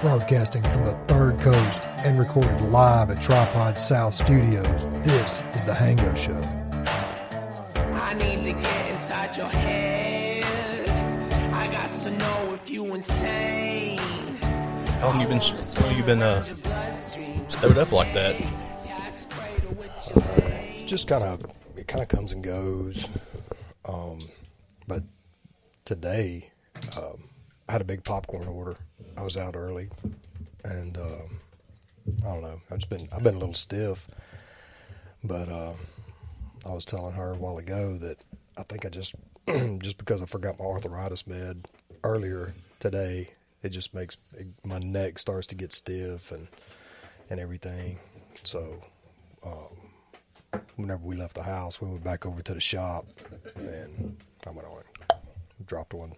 Broadcasting from the third coast and recorded live at Tripod South Studios, this is The Hango Show. I need to get inside your head. I got to know if you insane. How long you been? How long you been uh, stowed up like that? Just kind of, it kind of comes and goes. Um, but today, um, I had a big popcorn order. I was out early, and um, I don't know. I've just been, I've been a little stiff. But uh, I was telling her a while ago that I think I just, just because I forgot my arthritis med earlier today, it just makes it, my neck starts to get stiff and and everything. So um, whenever we left the house, we went back over to the shop, and I went on, dropped one.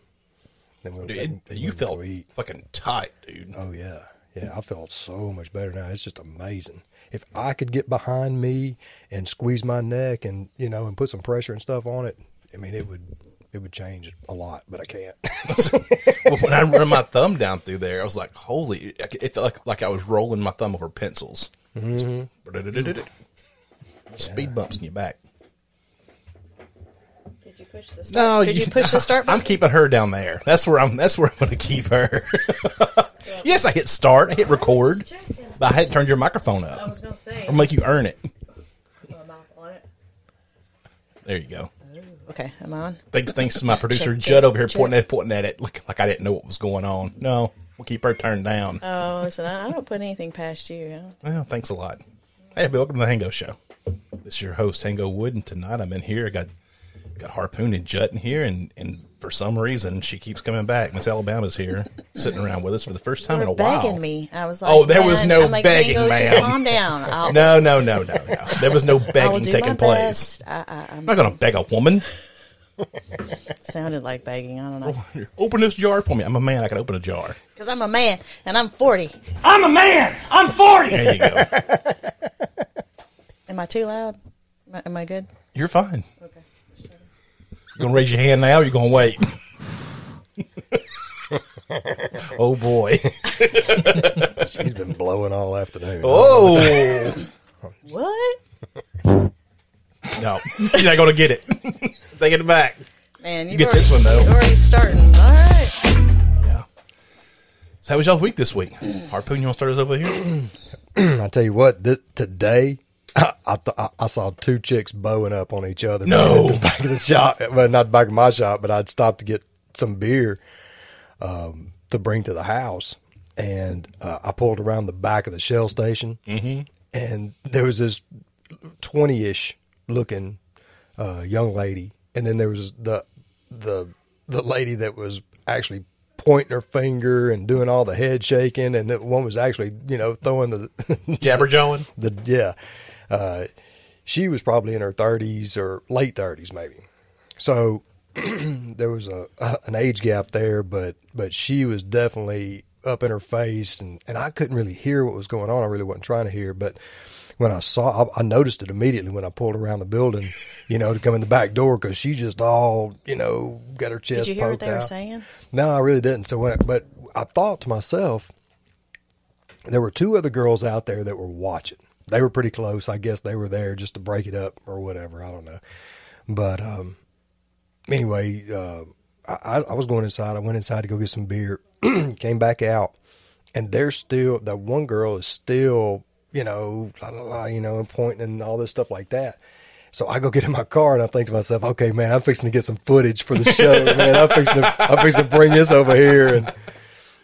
Then we went Dude, back it- and you felt fucking tight, dude. Oh yeah, yeah. I felt so much better now. It's just amazing. If I could get behind me and squeeze my neck and you know and put some pressure and stuff on it, I mean it would it would change a lot. But I can't. Well, when I run my thumb down through there, I was like, "Holy!" It felt like, like I was rolling my thumb over pencils. Mm-hmm. Speed bumps in your back. You push the start? No, Did you, push the start I'm keeping her down there. That's where I'm. That's where I'm going to keep her. yes, I hit start. I hit record, but I hadn't turned your microphone up. I was gonna say. I'll make you earn it. My mouth on it. There you go. Okay, I'm on? Thanks, thanks to my producer Check, Jut over here check. pointing at pointing at it like like I didn't know what was going on. No, we'll keep her turned down. Oh, listen, I, I don't put anything past you. huh? Well, thanks a lot. Hey, welcome to the Hango Show. This is your host Hango Wood, and tonight I'm in here. I got got Harpoon and Jut in here, and and for some reason she keeps coming back. Miss Alabama's here, sitting around with us for the first time You in a were begging while. me. I was oh, like, Oh, there was no I'm like, begging, Mango, Just calm down. I'll, No, no, no, no, no. There was no begging do taking place. I, I, I'm I'm not going to beg a woman. sounded like begging. I don't know. Open this jar for me. I'm a man. I can open a jar. Because I'm a man and I'm 40. I'm a man. I'm 40. There you go. Am I too loud? Am I, am I good? You're fine. Okay. You gonna raise your hand now? Or you gonna wait? oh boy! She's been blowing all afternoon. Oh What? no, you're not gonna get it. Take it back. Man, you get this one, though. You're already starting. All right. Yeah. So how was y'all's week this week? Harpoon, you want to start us over here? I tell you what, th- today I I, th- I I saw two chicks bowing up on each other. No. at the back of the shop. Well, not the back of my shop, but I'd stopped to get some beer um, to bring to the house, and uh, I pulled around the back of the Shell station, mm-hmm. and there was this twenty-ish looking uh, young lady, and then there was the the the lady that was actually pointing her finger and doing all the head shaking, and the one was actually you know throwing the Jabberjawing. the yeah. Uh, she was probably in her thirties or late thirties, maybe. So there was a, a an age gap there, but but she was definitely up in her face, and and I couldn't really hear what was going on. I really wasn't trying to hear, but when I saw, I, I noticed it immediately when I pulled around the building, you know, to come in the back door because she just all you know got her chest. Did you hear what they were saying? No, I really didn't. So when, I, but I thought to myself, there were two other girls out there that were watching. They were pretty close. I guess they were there just to break it up or whatever. I don't know. But um, anyway, uh, I, I was going inside. I went inside to go get some beer. Came back out, and they're still. That one girl is still, you know, la, la, la, you know, and pointing and all this stuff like that. So I go get in my car and I think to myself, okay, man, I'm fixing to get some footage for the show, man. I'm fixing to, I'm fixing to bring this over here. And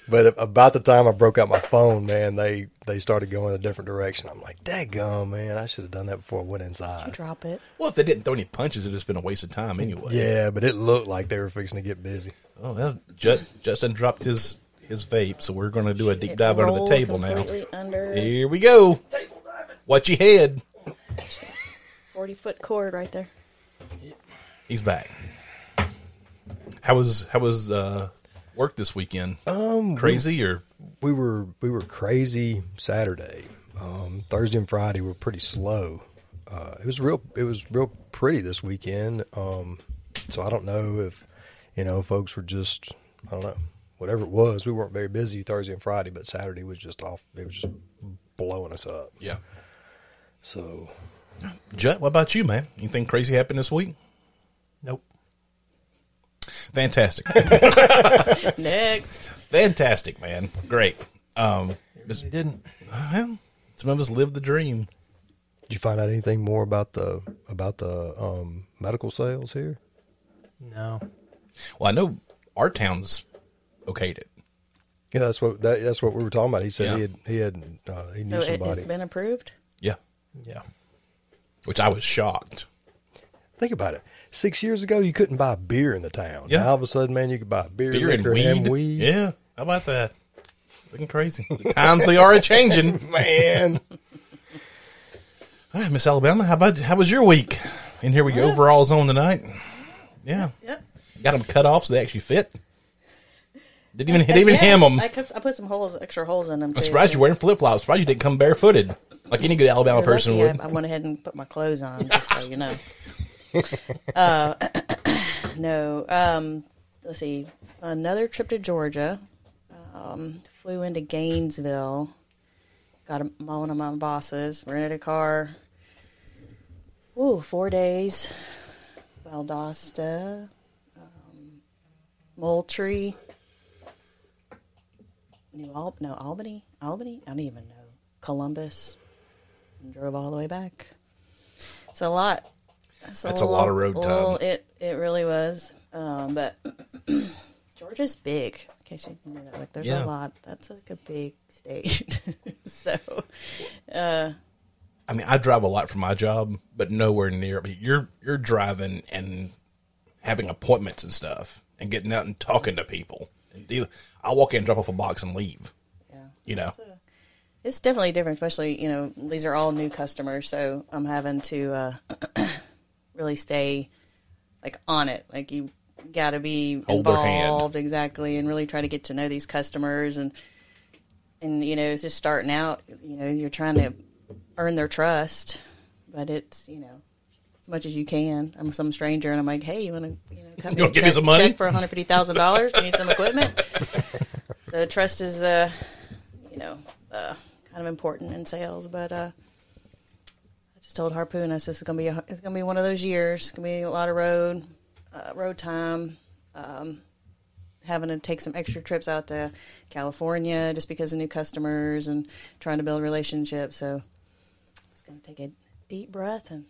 but about the time I broke out my phone, man, they they started going a different direction. I'm like, daggum, man, I should have done that before I went inside. Drop it. Well, if they didn't throw any punches, it'd just been a waste of time anyway. Yeah, but it looked like they were fixing to get busy. Oh well, Jut, Justin dropped his his vape, so we're going to do a deep It dive under the table now. Under Here we go. Table diving. Watch your head. 40 foot cord right there. He's back. How was how was uh, work this weekend? Um, Crazy or we were we were crazy Saturday. Um, Thursday and Friday were pretty slow. Uh, it was real. It was real pretty this weekend. Um, so I don't know if you know folks were just I don't know whatever it was. We weren't very busy Thursday and Friday, but Saturday was just off. It was just blowing us up. Yeah. So Jut, what about you, man? Anything crazy happened this week? Nope. Fantastic. Next. Fantastic, man. Great. Um, He didn't. well, some of us live the dream. did you find out anything more about the about the um, medical sales here? No. Well, I know our town's okayed it. Yeah, that's what that, that's what we were talking about. He said Yeah. he had he had uh, he So knew it somebody. has been approved? Yeah. Yeah. Which I was shocked. Think about it. Six years ago, you couldn't buy beer in the town. Yeah. Now all of a sudden, man, you could buy beer, Beer and weed. and weed. Yeah. How about that? Looking crazy. The times they are a changing. man. All right, Miss Alabama, how about how was your week? And here we go, overalls on tonight. Yeah. Yep. Got them cut off so they actually fit. Didn't even didn't even Yes, hem them. I, put, I put some holes, extra holes in them. I'm too. surprised you're wearing flip flops. Surprised you didn't come barefooted, like any good Alabama You're person lucky would. I, I went ahead and put my clothes on, just so you know. uh, no. Um, let's see. Another trip to Georgia. Um, flew into Gainesville. Got a, one of my bosses. Rented a car. Ooh, four days. Valdosta. Um, Moultrie. New Al- no Albany, Albany. I don't even know Columbus. And drove all the way back. It's a lot. That's That's a lot of road time. It it really was. Um, but Georgia's big. In case you didn't know that, like there's Yeah. a lot. That's like a big state. so I mean, I drive a lot for my job, but nowhere near. I mean, you're you're driving and having appointments and stuff, and getting out and talking to people. I walk in, drop off a box, and leave. yeah, You know, It's, a- it's definitely different. Especially you know these are all new customers, so I'm having to uh, really stay like on it. Like you got to be Hold involved exactly, and really try to get to know these customers and and you know just starting out. You know you're trying to earn their trust, but it's you know as much as you can. I'm some stranger, and I'm like, hey, you want to you know cut me You give me some money? check for 150 thousand dollars? Need some equipment. so trust is uh you know uh, kind of important in sales, but uh. Told Harpoon, I said it's gonna be a, it's gonna be one of those years. It's gonna be a lot of road, uh, road time. Um, having to take some extra trips out to California just because of new customers and trying to build relationships. So it's gonna take a deep breath and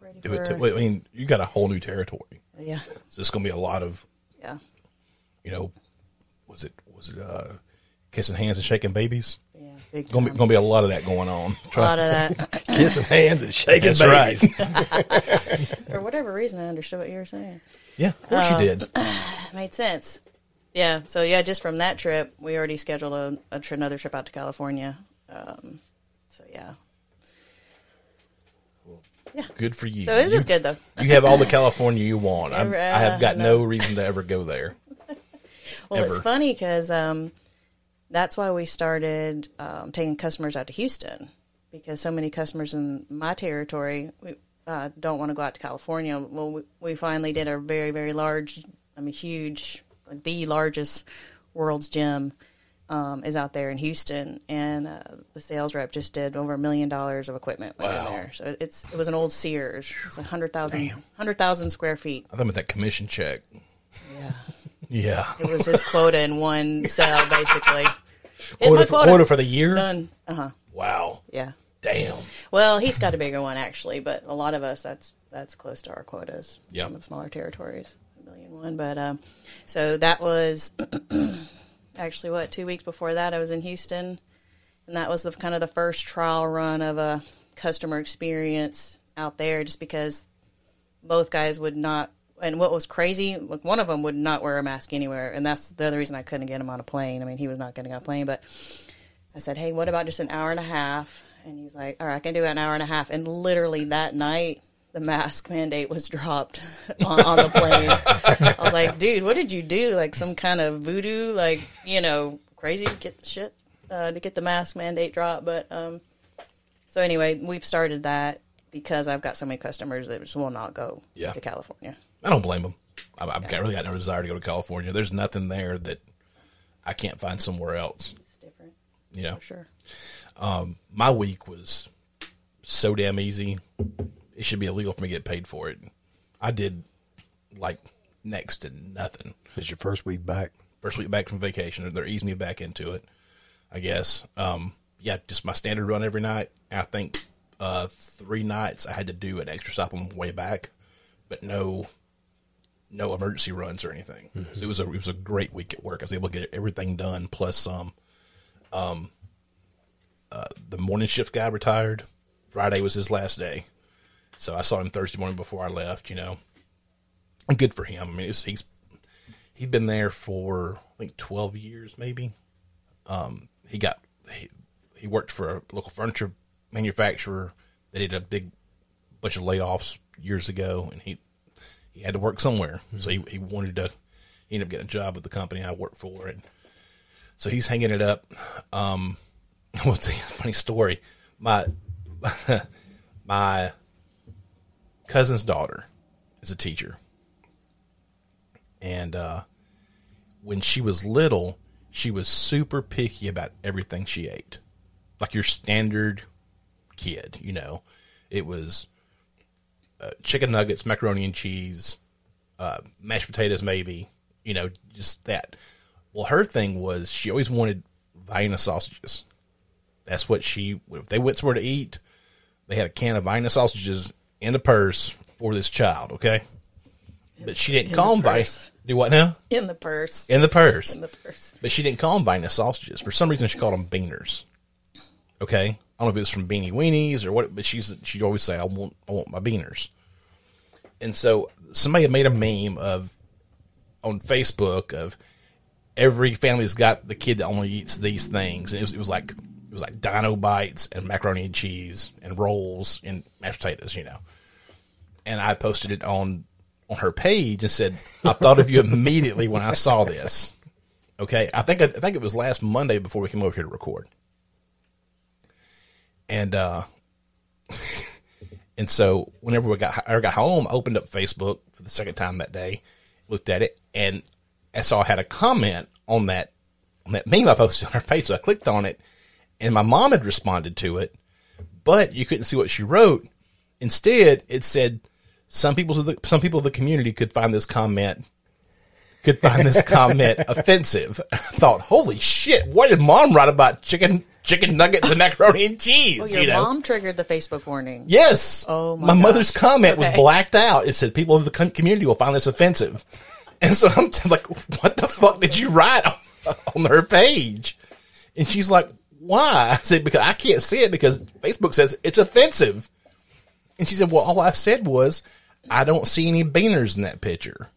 ready do for it. To, I mean, you got a whole new territory. yeah, So it's going to be a lot of, yeah, you know, was it was it uh, kissing hands and shaking babies? Yeah. Big Going to be, going to be a lot of that going on. a lot of that. Kissing hands and shaking That's right. babies. For whatever reason, I understood what you were saying. Yeah, of course you did. Made sense. Yeah. So yeah, just from that trip, we already scheduled a, a tri- another trip out to California. Um, so yeah. Yeah. Good for you. So it was You- good though. You have all the California you want. I'm, Uh, I have got no no. reason to ever go there. Well, it's ever. funny because um, that's why we started um, taking customers out to Houston because so many customers in my territory we, uh, don't want to go out to California. Well, we, we finally did a very, very large, I mean, huge, like the largest world's gym um, is out there in Houston, and uh, the sales rep just did over a million dollars of equipment went in Wow. there. So it's it was an old Sears. It's a hundred thousand hundred thousand square feet. I thought about that commission check. Yeah. Yeah. It was his quota in one sale, basically. Quota for, quota for the year? Done. Uh huh. Wow. Yeah. Damn. Well, he's got a bigger one actually, but a lot of us that's that's close to our quotas. Yeah. Some of the smaller territories, a million one. But um, so that was actually what two weeks before that I was in Houston, and that was the kind of the first trial run of a customer experience out there, just because both guys would not. And what was crazy, like one of them would not wear a mask anywhere, and that's the other reason I couldn't get him on a plane. I mean, he was not getting on a plane, but I said, "Hey, what about just an hour and a half?" And he's like, "All right, I can do an hour and a half." And literally that night, the mask mandate was dropped on, on the planes. I was like, "Dude, what did you do? Like some kind of voodoo? Like you know, crazy to get the shit uh, to get the mask mandate dropped?" But um, so anyway, we've started that because I've got so many customers that just will not go Yeah. to California. I don't blame them. I've, I've got, really got no desire to go to California. There's nothing there that I can't find somewhere else. It's different You know, for sure. my week was so damn easy. It should be illegal for me to get paid for it. I did like next to nothing. It's your first week back. First week back from vacation, they're easing me back into it. I guess. Um, yeah, just my standard run every night. I think uh, three nights I had to do an extra stop on the way back, but no, no emergency runs or anything. So it was a it was a great week at work. I was able to get everything done plus some. Um, uh, the morning shift guy retired. Friday was his last day, so I saw him Thursday morning before I left. You know, and good for him. I mean, it's, he's he'd been there for I think twelve years, maybe. Um, he got he, he worked for a local furniture manufacturer. They did a big bunch of layoffs years ago, and he he had to work somewhere, so he he wanted to. He ended up getting a job with the company I work for, and so he's hanging it up. Um, what's the funny story? My my cousin's daughter is a teacher, and uh, when she was little, she was super picky about everything she ate, like your standard kid. You know, it was uh, chicken nuggets, macaroni and cheese, uh, mashed potatoes, maybe. You know, just that. Well, her thing was she always wanted Vienna sausages. That's what she. If they went somewhere to eat, they had a can of Vienna sausages in the purse for this child. Okay, but she didn't In call the them Vienna. Do what now? In the purse. In the purse. In the purse. But she didn't call them Vienna sausages. For some reason, she called them beaners. Okay, I don't know if it was from Beanie Weenies or what, but she's she'd always say, "I want, I want my beaners." And so somebody had made a meme of on Facebook of every family's got the kid that only eats these things, and it was, it was like it was like Dino bites and macaroni and cheese and rolls and mashed potatoes, you know. And I posted it on on her page and said, "I thought of you immediately when I saw this." Okay, I think I think it was last Monday before we came over here to record, and uh, and so whenever we got I got home, I opened up Facebook for the second time that day, looked at it, and I saw I had a comment on that on that meme I posted on her page. So I clicked on it, and my mom had responded to it, but you couldn't see what she wrote. Instead, it said some people of the some people of the community could find this comment could find this comment offensive. I thought, holy shit, what did mom write about chicken chicken nuggets and macaroni and cheese? Oh, your you know? mom triggered the Facebook warning. Yes. Oh, my mother's gosh. comment was blacked out. It said people of the community will find this offensive. And so I'm t- like, what the fuck did you write on, on her page? And she's like, why? I said, because I can't see it because Facebook says it's offensive. And she said, well, all I said was, I don't see any beaners in that picture.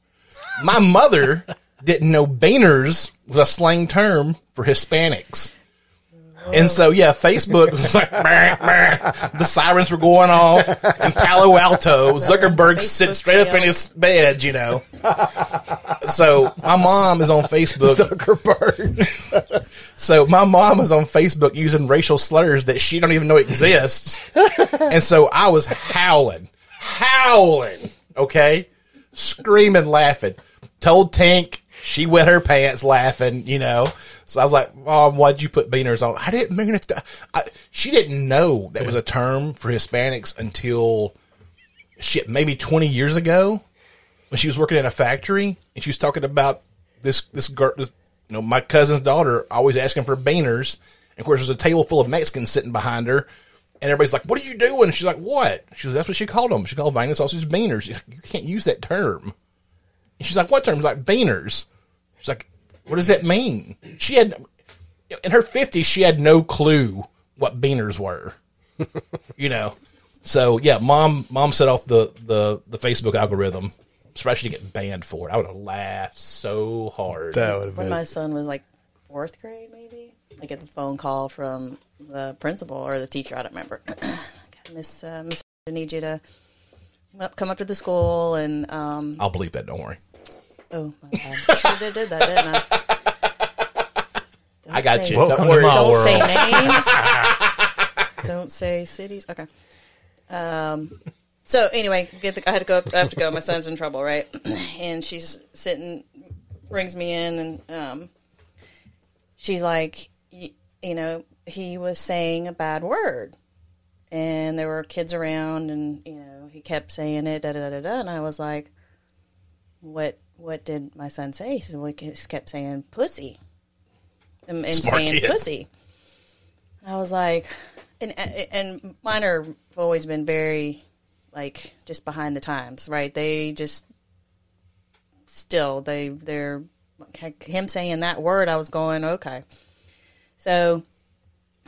My mother didn't know beaners was a slang term for Hispanics. And so, yeah, Facebook was like, "Bah, bah." the sirens were going off in Palo Alto. Zuckerberg sitting Facebook straight up in his bed, you know. So my mom is on Facebook. Zuckerberg. So my mom is on Facebook using racial slurs that she don't even know exists. and so I was howling, howling, okay? Screaming, laughing. Told Tank she wet her pants laughing, you know. So I was like, Mom, why'd you put beaners on? I didn't mean it. To, I, she didn't know that was a term for Hispanics until shit, maybe 20 years ago when she was working in a factory and she was talking about this this girl, this, you know, my cousin's daughter always asking for beaners. And of course, there's a table full of Mexicans sitting behind her, and everybody's like, "What are you doing?" She's like, "What?" She goes, "That's what she called them. She called Vienna sausage beaners. You can't use that term." And she's like, "What term?" She's like, "Beaners." She's like, "What does that mean?" She had in her fifties, she had no clue what beaners were. you know. So yeah, mom mom set off the the the Facebook algorithm. Surprised she didn't get banned for it. I would have laughed so hard. that would have been. When my son was like fourth grade, maybe, I get the phone call from the principal or the teacher. I don't remember. Miss uh, Miss, I need you to come up- come up to the school and um, I'll believe that. Don't worry. Oh my god, I should have did that, didn't I? Don't I got say- you. Welcome Don't worry. Don't world. say names. don't say cities. Okay. Um, so anyway, get the, I had to go up. I have to go. My son's in trouble, right? And she's sitting, brings me in, and um, she's like, y- you know, he was saying a bad word, and there were kids around, and you know, he kept saying it, da da da, da and I was like, what What did my son say? He said, well, he kept saying pussy, and, and saying kid. pussy. I was like, and and mine are always been very like just behind the times, right? They just still they they're him saying that word. I was going okay, so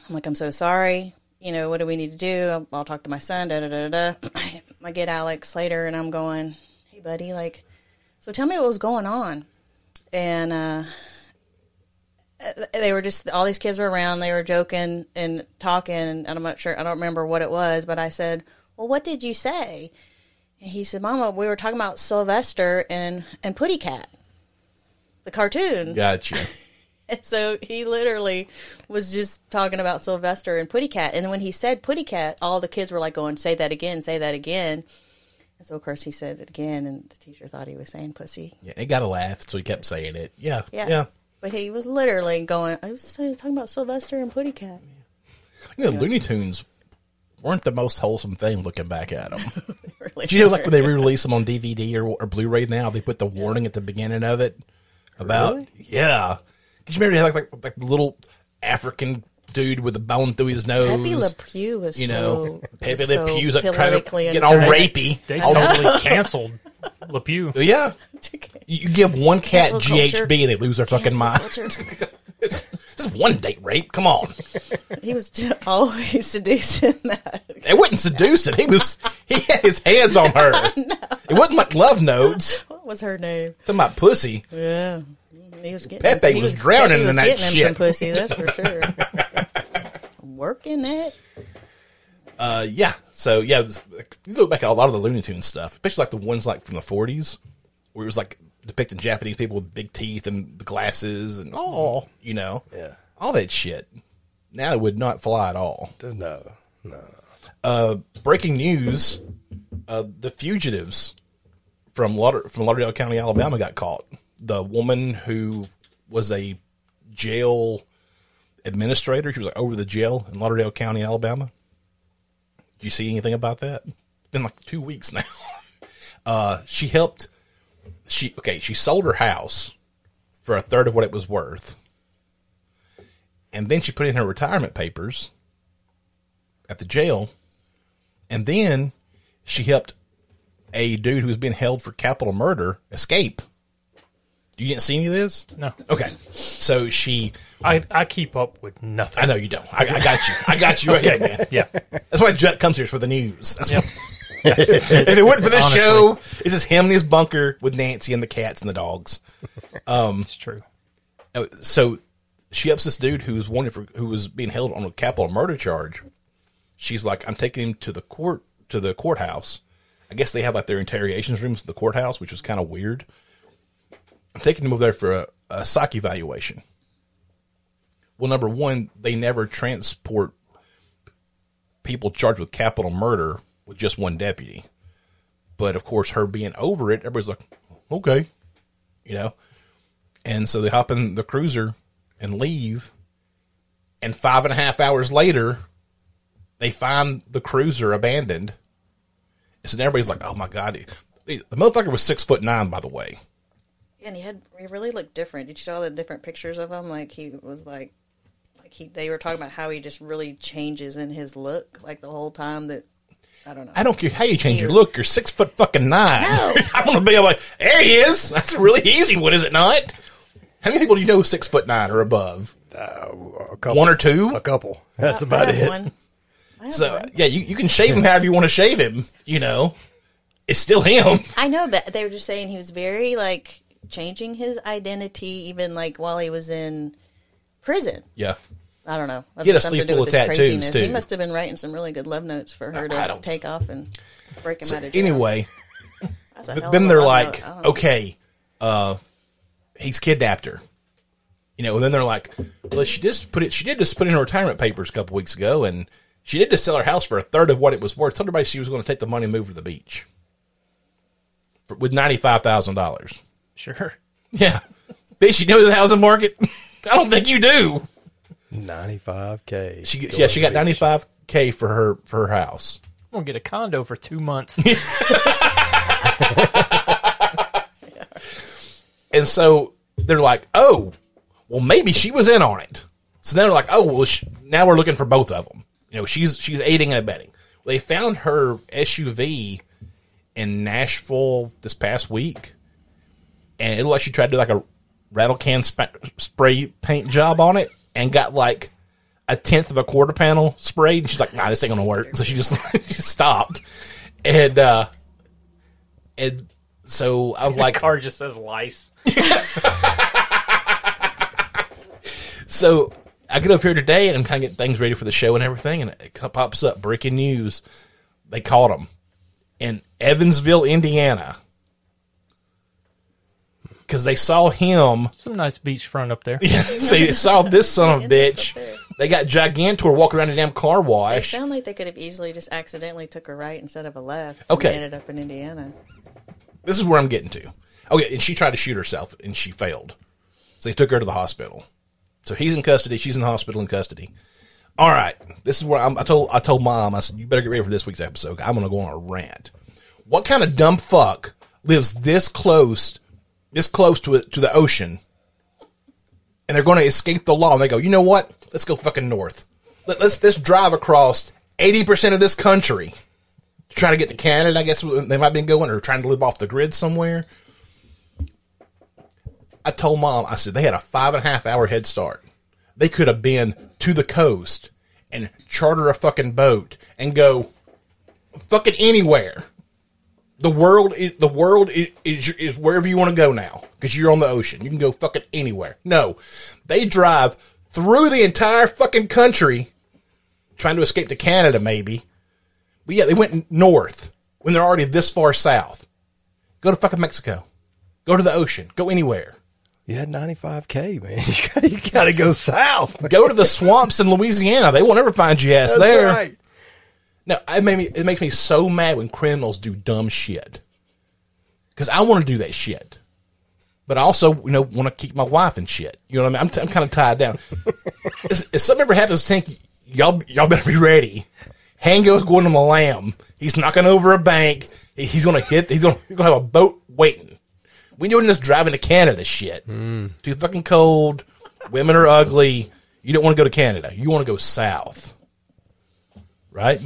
I'm like, I'm so sorry. You know, what do we need to do? I'll, I'll talk to my son. Da da da da. da. I get Alex later, and I'm going, hey buddy, like, so tell me what was going on, and uh they were just all these kids were around. They were joking and talking, and I'm not sure. I don't remember what it was, but I said, "Well, what did you say?" And he said, "Mama, we were talking about Sylvester and and Putty Cat, the cartoon." Gotcha. And so he literally was just talking about Sylvester and Putty Cat. And then when he said Putty Cat, all the kids were like going, "Say that again, say that again." And so of course he said it again, and the teacher thought he was saying "pussy." Yeah, he got a laugh, so he kept saying it. Yeah, Yeah. yeah. But he was literally going. I was talking about Sylvester and Putty Cat. You know, Looney Tunes weren't the most wholesome thing looking back at them. Really Do you know, like when they re-release them on DVD or, or Blu-ray now, they put the warning at the beginning of it about Really? yeah. Because you remember they had like, like like the little African dude with a bone through his nose. Pepe Le Pew was you so know, Pepe was Le so Pew's like trying to politically get all rapey. They totally canceled Le Pew. yeah. You you give one cat Cancel GHB culture. and they lose their fucking mind. culture. Just one date rape. Come on. he was just always seducing that. It wasn't seducing. He was he had his hands on her. It wasn't like love notes. What was her name? Talking about pussy. Yeah, he was getting. Pepe he was drowning Pepe in was that getting him shit. some pussy. That's for sure. Working it. Uh, yeah. So yeah, this- you look back at a lot of the Looney Tunes stuff, especially like the ones like from the forties, where it was like depicting Japanese people with big teeth and the glasses and all, you know, Yeah. all that shit. Now it would not fly at all. No, no. Uh, breaking news: uh, the fugitives from Lauder- from Lauderdale County, Alabama, got caught. The woman who was a jail administrator, she was like over the jail in Lauderdale County, Alabama. Did you see anything about that? It's been like two weeks now. Uh, she helped. She okay. She sold her house for a third of what it was worth, and then she put in her retirement papers at the jail, and then she helped a dude who was being held for capital murder escape. You didn't see any of this? No, Okay, so she. I I keep up with nothing. I know you don't. I, I got you. I got you right Okay, there, man. yeah. That's why Jut comes here for the news. That's Yep. why- if it wasn't for this Honestly. show, it's just him in his bunker with Nancy and the cats and the dogs. Um, It's true. Uh, So she ups this dude who was wanted for who was being held on a capital murder charge. She's like, I'm taking him to the court to the courthouse. I guess they have like their interrogations rooms at the courthouse, which was kind of weird. I'm taking them over there for a, a psych evaluation. Well, number one, they never transport people charged with capital murder with just one deputy. But of course, her being over it, everybody's like, okay, you know. And so they hop in the cruiser and leave. And five and a half hours later, they find the cruiser abandoned. And so everybody's like, oh my God. The motherfucker was six foot nine, by the way. And he had he really looked different. Did you see all the different pictures of him? Like he was like like he they were talking about how he just really changes in his look like the whole time that I don't know. I don't care how you change your look. You're six foot fucking nine. No. I want to be like, there he is. That's a really easy one, is it not? How many people do you know six foot nine or above? Uh, a couple, One or two? a couple. That's I about have it. one. I have So one. yeah, you, you can shave him however you want to shave him. You know, it's still him. I know, but they were just saying he was very like changing his identity, even like while he was in prison. Yeah. I don't know. He had a sleeve full with of tattoos, craziness. He must have been writing some really good love notes for her I to don't- take off and break him So out of jail. anyway, That's a th- hell then they're like, note. I don't know. okay, uh, he's kidnapped her. You know, and then they're like, well, she just put it. She did just put in her retirement papers a couple weeks ago, and She did just sell her house for a third of what it was worth. Told everybody she was going to take the money and move to the beach for, with ninety five thousand dollars. Sure. Yeah, bitch, you know the housing market. I don't think you do. Ninety five k. She yeah, she got ninety five k for her for her house. I'm gonna get a condo for two months. And so they're like, oh, well, maybe she was in on it. So then they're like, oh, well, sh- now we're looking for both of them. You know, she's she's aiding and abetting. They found her SUV in Nashville this past week, and it looked like she tried to do like a rattle can sp- spray paint job on it, and got like a tenth of a quarter panel sprayed. And she's like, nah, this ain't gonna work. So she just she stopped, and uh, and so I was like, car just says lice. So I get up here today and I'm kind of getting things ready for the show and everything, and it pops up breaking news. They caught him in Evansville, Indiana, because they saw him. Some nice beachfront up there. so they saw this son of a bitch. They got Gigantor walking around the damn car It wash. sounded like they could have easily just accidentally took a right instead of a left. Okay. And ended up in Indiana. This is where I'm getting to. Okay, and she tried to shoot herself and she failed. So they took her to the hospital. So he's in custody. She's in the hospital in custody. All right, this is where I'm, I told I told mom I said you better get ready for this week's episode. I'm going to go on a rant. What kind of dumb fuck lives this close, this close to it to the ocean, and they're going to escape the law? And they go, you know what? Let's go fucking north. Let, let's let's drive across eighty percent of this country to try to get to Canada. I guess they might be going or trying to live off the grid somewhere. I told mom, I said they had a five and a half hour head start. They could have been to the coast and charter a fucking boat and go fucking anywhere. The world, is, the world is, is, is wherever you want to go now because you're on the ocean. You can go fucking anywhere. No, they drive through the entire fucking country trying to escape to Canada, maybe. But yeah, they went north when they're already this far south. Go to fucking Mexico. Go to the ocean. Go anywhere. You had ninety five k, man. You gotta, go south. Go to the swamps in Louisiana. They won't ever find your ass That's there. right. No, it made me. It makes me so mad when criminals do dumb shit. Because I want to do that shit, but I also, you know, want to keep my wife and shit. You know what I mean? I'm, t- I'm kind of tied down. if, if something ever happens, think y'all y'all better be ready. Hango's going on the lam. He's knocking over a bank. He's gonna hit. He's gonna, he's gonna have a boat waiting. We doing this driving to Canada shit. Hmm. Too fucking cold. Women are ugly. You don't want to go to Canada. You want to go south, right?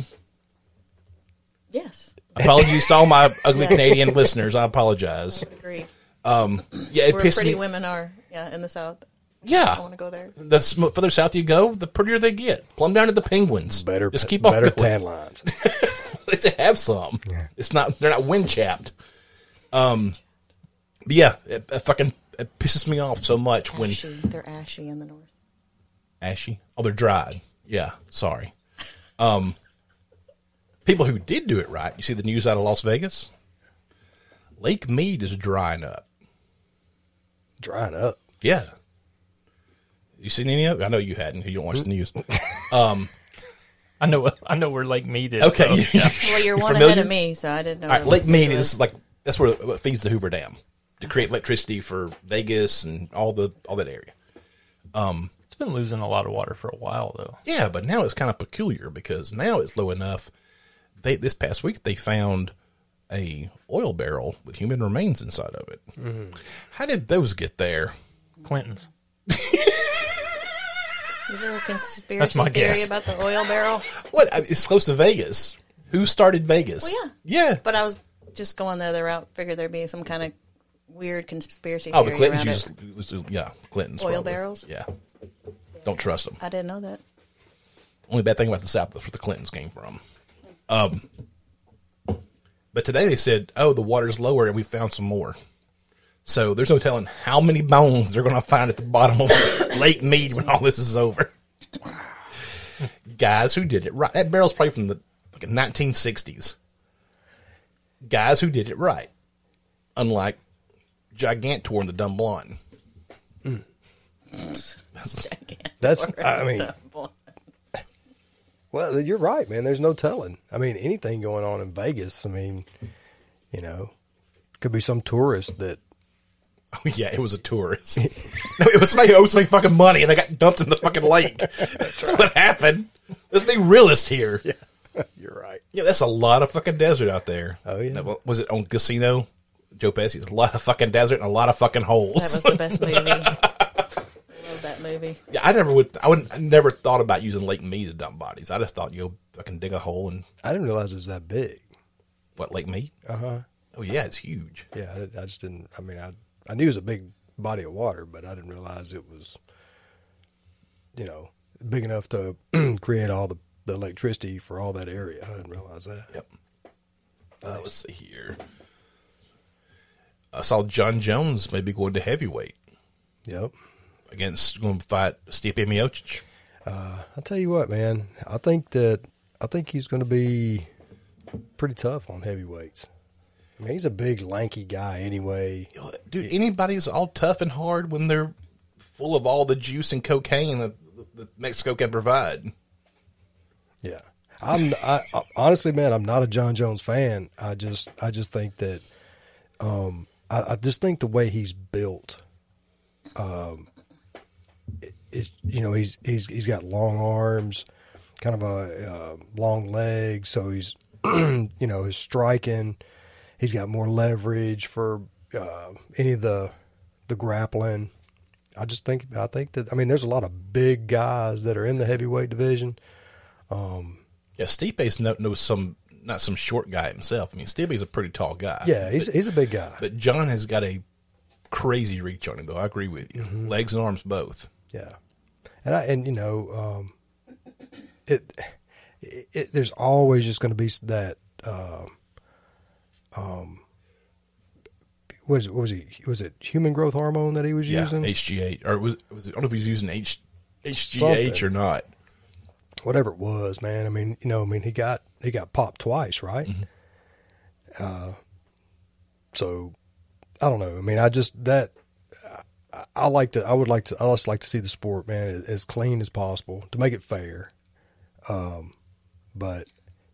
Yes. Apologies to all my ugly Yes. Canadian listeners. I apologize. Agree. Yeah, it Where pissed pretty me. women are. Yeah, in the South. I Yeah, want to go there. the sm- further south you go, the prettier they get. Plumb down to the penguins. Better, Just keep on better going. tan lines. At least they have some. It's not they're not wind chapped. Um, but yeah, it, it fucking it pisses me off so much when Ashy. They're ashy in the north. ashy. Oh, they're dried. Yeah, sorry. Um, people who did do it right. You see the news out of Las Vegas. Lake Mead is drying up. Drying up. Yeah. You seen any of it? I know you hadn't. You don't watch the news. Um, I know. I know where Lake Mead is. Okay. so, yeah. Well, you're You one familiar? ahead of me, so I didn't know. All right, Lake Mead is like that's where it feeds the Hoover Dam to create electricity for Vegas and all the all that area. Um, it's been losing a lot of water for a while, though. Yeah, but now it's kind of peculiar because now it's low enough. They this past week they found a oil barrel with human remains inside of it. Mm-hmm. How did those get there? Clintons. Is there a conspiracy That's my theory guess. about the oil barrel? What? Uh, it's close to Vegas. Who started Vegas? Well, yeah. Yeah. But I was just going the other route. Figured there'd be some kind of weird conspiracy oh, the Clintons around it. used, was, uh, yeah, Clintons. Oil probably. barrels? Yeah. Don't trust them. I didn't know that. Only bad thing about the South, that's where the Clintons came from. Um, but today they said, oh, the water's lower and we found some more. So there's no telling how many bones they're going to find at the bottom of Lake Mead when all this is over. Guys who did it right. That barrel's probably from the like 1960s. Guys who did it right. Unlike Gigantor and the Dumb Blonde. That's. I mean, Well, you're right, man. There's no telling. I mean, anything going on in Vegas. I mean, you know, could be some tourist that Oh, yeah, it was a tourist. no, it was somebody who owes me fucking money and they got dumped in the fucking lake. that's what happened. Let's be realist here. Yeah. you're right. Yeah, that's a lot of fucking desert out there. Oh, yeah. Now, Was it on Casino? Joe Pesci. It's a lot of fucking desert and a lot of fucking holes. That was the best movie. I movie. yeah, I never would. I would. I never thought about using Lake Mead to dump bodies. I just thought you go fucking dig a hole and I didn't realize it was that big. what Lake Mead? Uh huh. Oh yeah, it's huge. Yeah, I, I just didn't. I mean, I I knew it was a big body of water, but I didn't realize it was, you know, big enough to create all the, the electricity for all that area. I didn't realize that. Yep. Uh, let's see here. I saw Jon Jones maybe going to heavyweight Yep. Against going to fight Stipe Miocic. Uh, I tell you what, man. I think that I think he's going to be pretty tough on heavyweights. I mean, he's a big, lanky guy anyway. Dude, anybody's all tough and hard when they're full of all the juice and cocaine that, that Mexico can provide. Yeah, I'm. I, I, honestly, man, I'm not a Jon Jones fan. I just, I just think that, um, I, I just think the way he's built, um, is you know he's he's he's got long arms, kind of a uh, long legs, so he's, you know, his striking. He's got more leverage for uh, any of the the grappling. I just think I think that I mean there's a lot of big guys that are in the heavyweight division. Yeah, Stipe's no, no some not some short guy himself. I mean, Stipe's a pretty tall guy. Yeah, he's he's a big guy. But Jon has got a crazy reach on him, though. I agree with you. Legs and arms both. Yeah, and I and you know, um, it, it, it there's always just going to be that. Um, um, what is it? What was he? Was it human growth hormone that he was Yeah, using? HGH or was, was it, I don't know if he's using H, HGH Something. or not. Whatever it was, man. I mean, you know, I mean, he got he got popped twice, right? Uh, so I don't know. I mean, I just that I, I like to. I would like to. I just like to see the sport, man, as clean as possible to make it fair. Um, but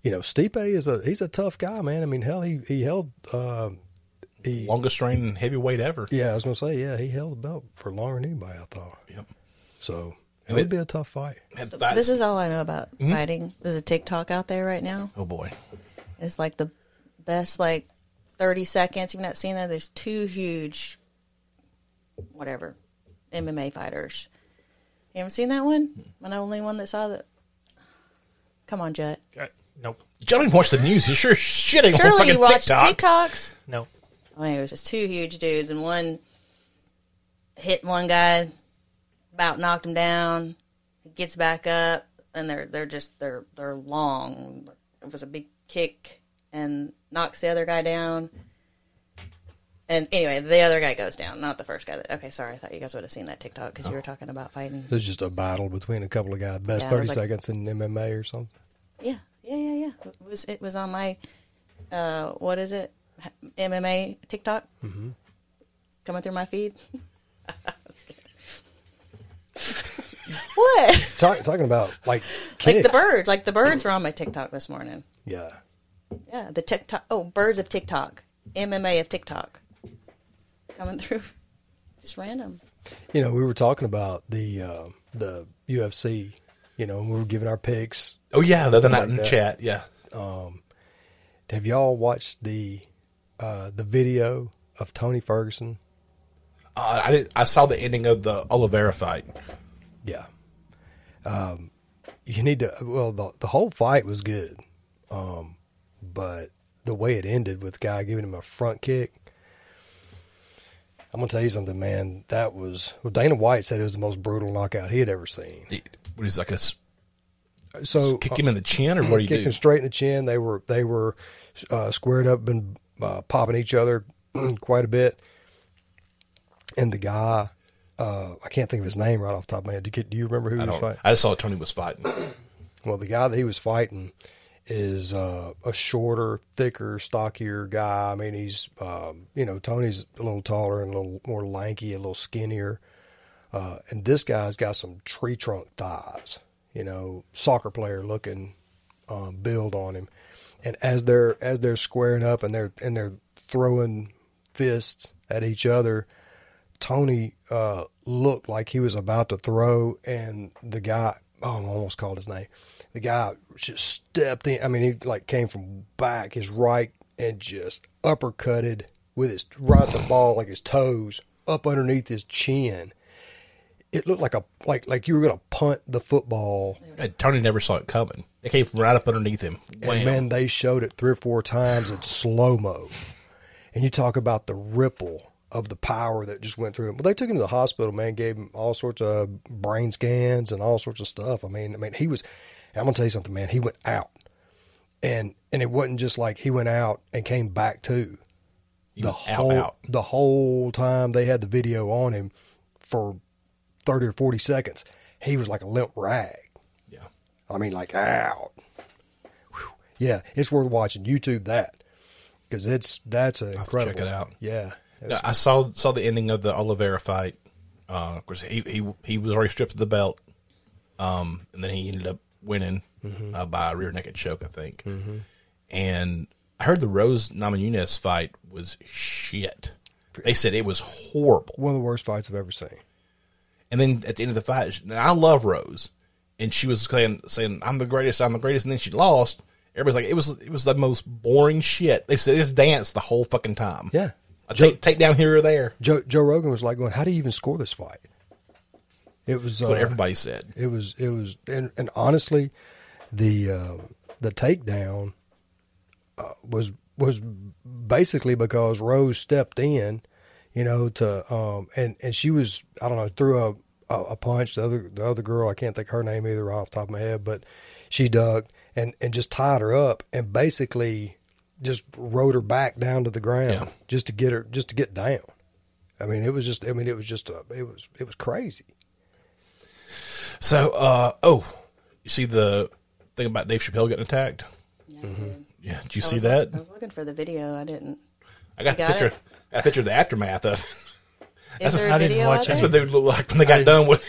you know, Stipe is a he's a tough guy, man. I mean, hell, he he held. Uh, he Longest reigning heavyweight ever. yeah, I was gonna say yeah, he held the belt for longer than anybody. I thought Yep. so. It would be a tough fight. So this is all I know about Mm-hmm. fighting. There's a TikTok out there right now. oh boy. It's like the best like 30 seconds. You've not seen that. There's two huge, whatever, MMA fighters. You haven't seen that one? Hmm. I'm the only one that saw that. Come on, Jet. Uh, nope. You don't even watch the news. You sure shit ain't on Surely fucking you watched TikTok. TikToks. No. I mean, it was just two huge dudes, and one hit one guy, about knocked him down. He gets back up, and they're they're just they're they're long. It was a big kick, and knocks the other guy down. And anyway, the other guy goes down, not the first guy. That, okay, sorry, I thought you guys would have seen that TikTok because you were talking about fighting. There's just a battle between a couple of guys. Best Yeah, it was thirty like- seconds in MMA or something. Yeah, yeah, yeah, yeah. It was it was on my uh, what is it? MMA TikTok Mm-hmm. coming through my feed. what? Talk, talking about like Like the birds, like the birds were on my TikTok this morning. Yeah. Yeah, the TikTok. Oh, birds of TikTok, MMA of TikTok, coming through, just random. You know, we were talking about the uh, the UFC. You know, and we were giving our picks. Oh yeah, the other Stuff night like in the that. chat. Yeah. Have y'all watched the uh, the video of Tony Ferguson? Uh, I did, I saw the ending of the Oliveira fight. Yeah. Um, you need to. Well, the the whole fight was good, um, but the way it ended with the guy giving him a front kick. I'm gonna tell you something, man. That was well. Dana White said it was the most brutal knockout he had ever seen. He, what is like a So kick him in the chin or what do you kicked do? him straight in the chin. They were they were uh, squared up and uh, popping each other quite a bit. And the guy, uh, I can't think of his name right off the top of my head. Do you, do you remember who I he was fighting? I just saw Tony was fighting. Well, the guy that he was fighting is uh, a shorter, thicker, stockier guy. I mean, he's um, you know Tony's a little taller and a little more lanky, a little skinnier, uh, and this guy's got some tree trunk thighs. you know, soccer player looking um, build on him. And as they're as they're squaring up and they're and they're throwing fists at each other, Tony uh, looked like he was about to throw, and the guy, oh, I almost called his name. The guy just stepped in. I mean, he like came from back, his right, and just uppercutted with his right the ball, like his toes, up underneath his chin. It looked like a like like you were gonna punt the football. And Tony never saw it coming. It came from right up underneath him. And man, they showed it three or four times in slow mo. And you talk about the ripple of the power that just went through him. But they took him to the hospital, man, gave him all sorts of brain scans and all sorts of stuff. I mean, I mean, he was. I'm gonna tell you something, man. He went out, and and it wasn't just like he went out and came back too. He the whole out. the whole time they had the video on him for thirty or forty seconds, he was like a limp rag. Yeah. I mean, like out. Whew. Yeah, it's worth watching. YouTube that because it's that's a incredible. check it out. Yeah, No, I saw saw the ending of the Oliveira fight. Uh, of course, he, he he was already stripped of the belt, um, and then he ended up winning Mm-hmm. uh, by a rear naked choke, I think. And I heard the Rose Namajunas fight was shit. They said it was horrible. one of the worst fights I've ever seen. And then at the end of the fight, I love Rose, and she was saying saying I'm the greatest, I'm the greatest, and then she lost. Everybody's like, it was it was the most boring shit. They said just dance the whole fucking time. Yeah. a take take down here or there. Joe Joe Rogan was like going, "How do you even score this fight?" It was uh, What everybody said. It was it was and, and honestly, the uh, the takedown uh, was was basically because Rose stepped in, you know, to um and and she was I don't know threw a a, a punch. The other the other girl I can't think her name either off the top of my head, but she ducked and and just tied her up and basically just rode her back down to the ground Yeah. just to get her just to get down. I mean, it was just. I mean, it was just. A, it was. It was crazy. So, uh, oh, you see the thing about Dave Chappelle getting attacked? Yeah, I did. Yeah, did you I see was- that? I was looking for the video. I didn't. I got the got picture. it? I got a picture of the aftermath of. it. Is there I a didn't video watch it. That's what they would look like when they got done with.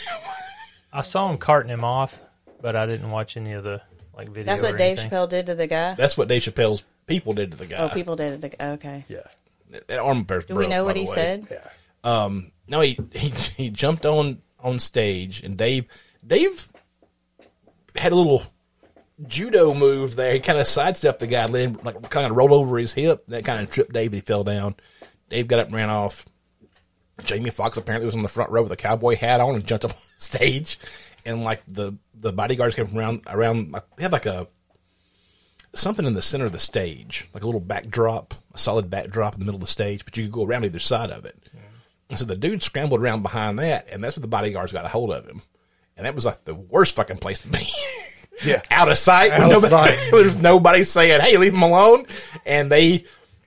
I saw him carting him off, but I didn't watch any of the like video. That's or what Dave anything. Chappelle did to the guy. That's what Dave Chappelle's people did to the guy. oh, people did it. To, okay. Yeah. That arm bear's Do we know what he way. said? Yeah. Um, no, he, he he jumped on on stage, and Dave Dave had a little judo move there. He kind of sidestepped the guy, let him like kind of roll over his hip. That kind of tripped Dave. He fell down. Dave got up and ran off. Jamie Foxx apparently was on the front row with a cowboy hat on and jumped up on stage, and like the the bodyguards came around around. like, They had like a something in the center of the stage, like a little backdrop, a solid backdrop in the middle of the stage, but you could go around either side of it. And so the dude scrambled around behind that, and that's where the bodyguards got a hold of him. And that was like the worst fucking place to be. Yeah. Out of sight. Out with of nobody- sight. There's nobody saying, hey, leave him alone. And they,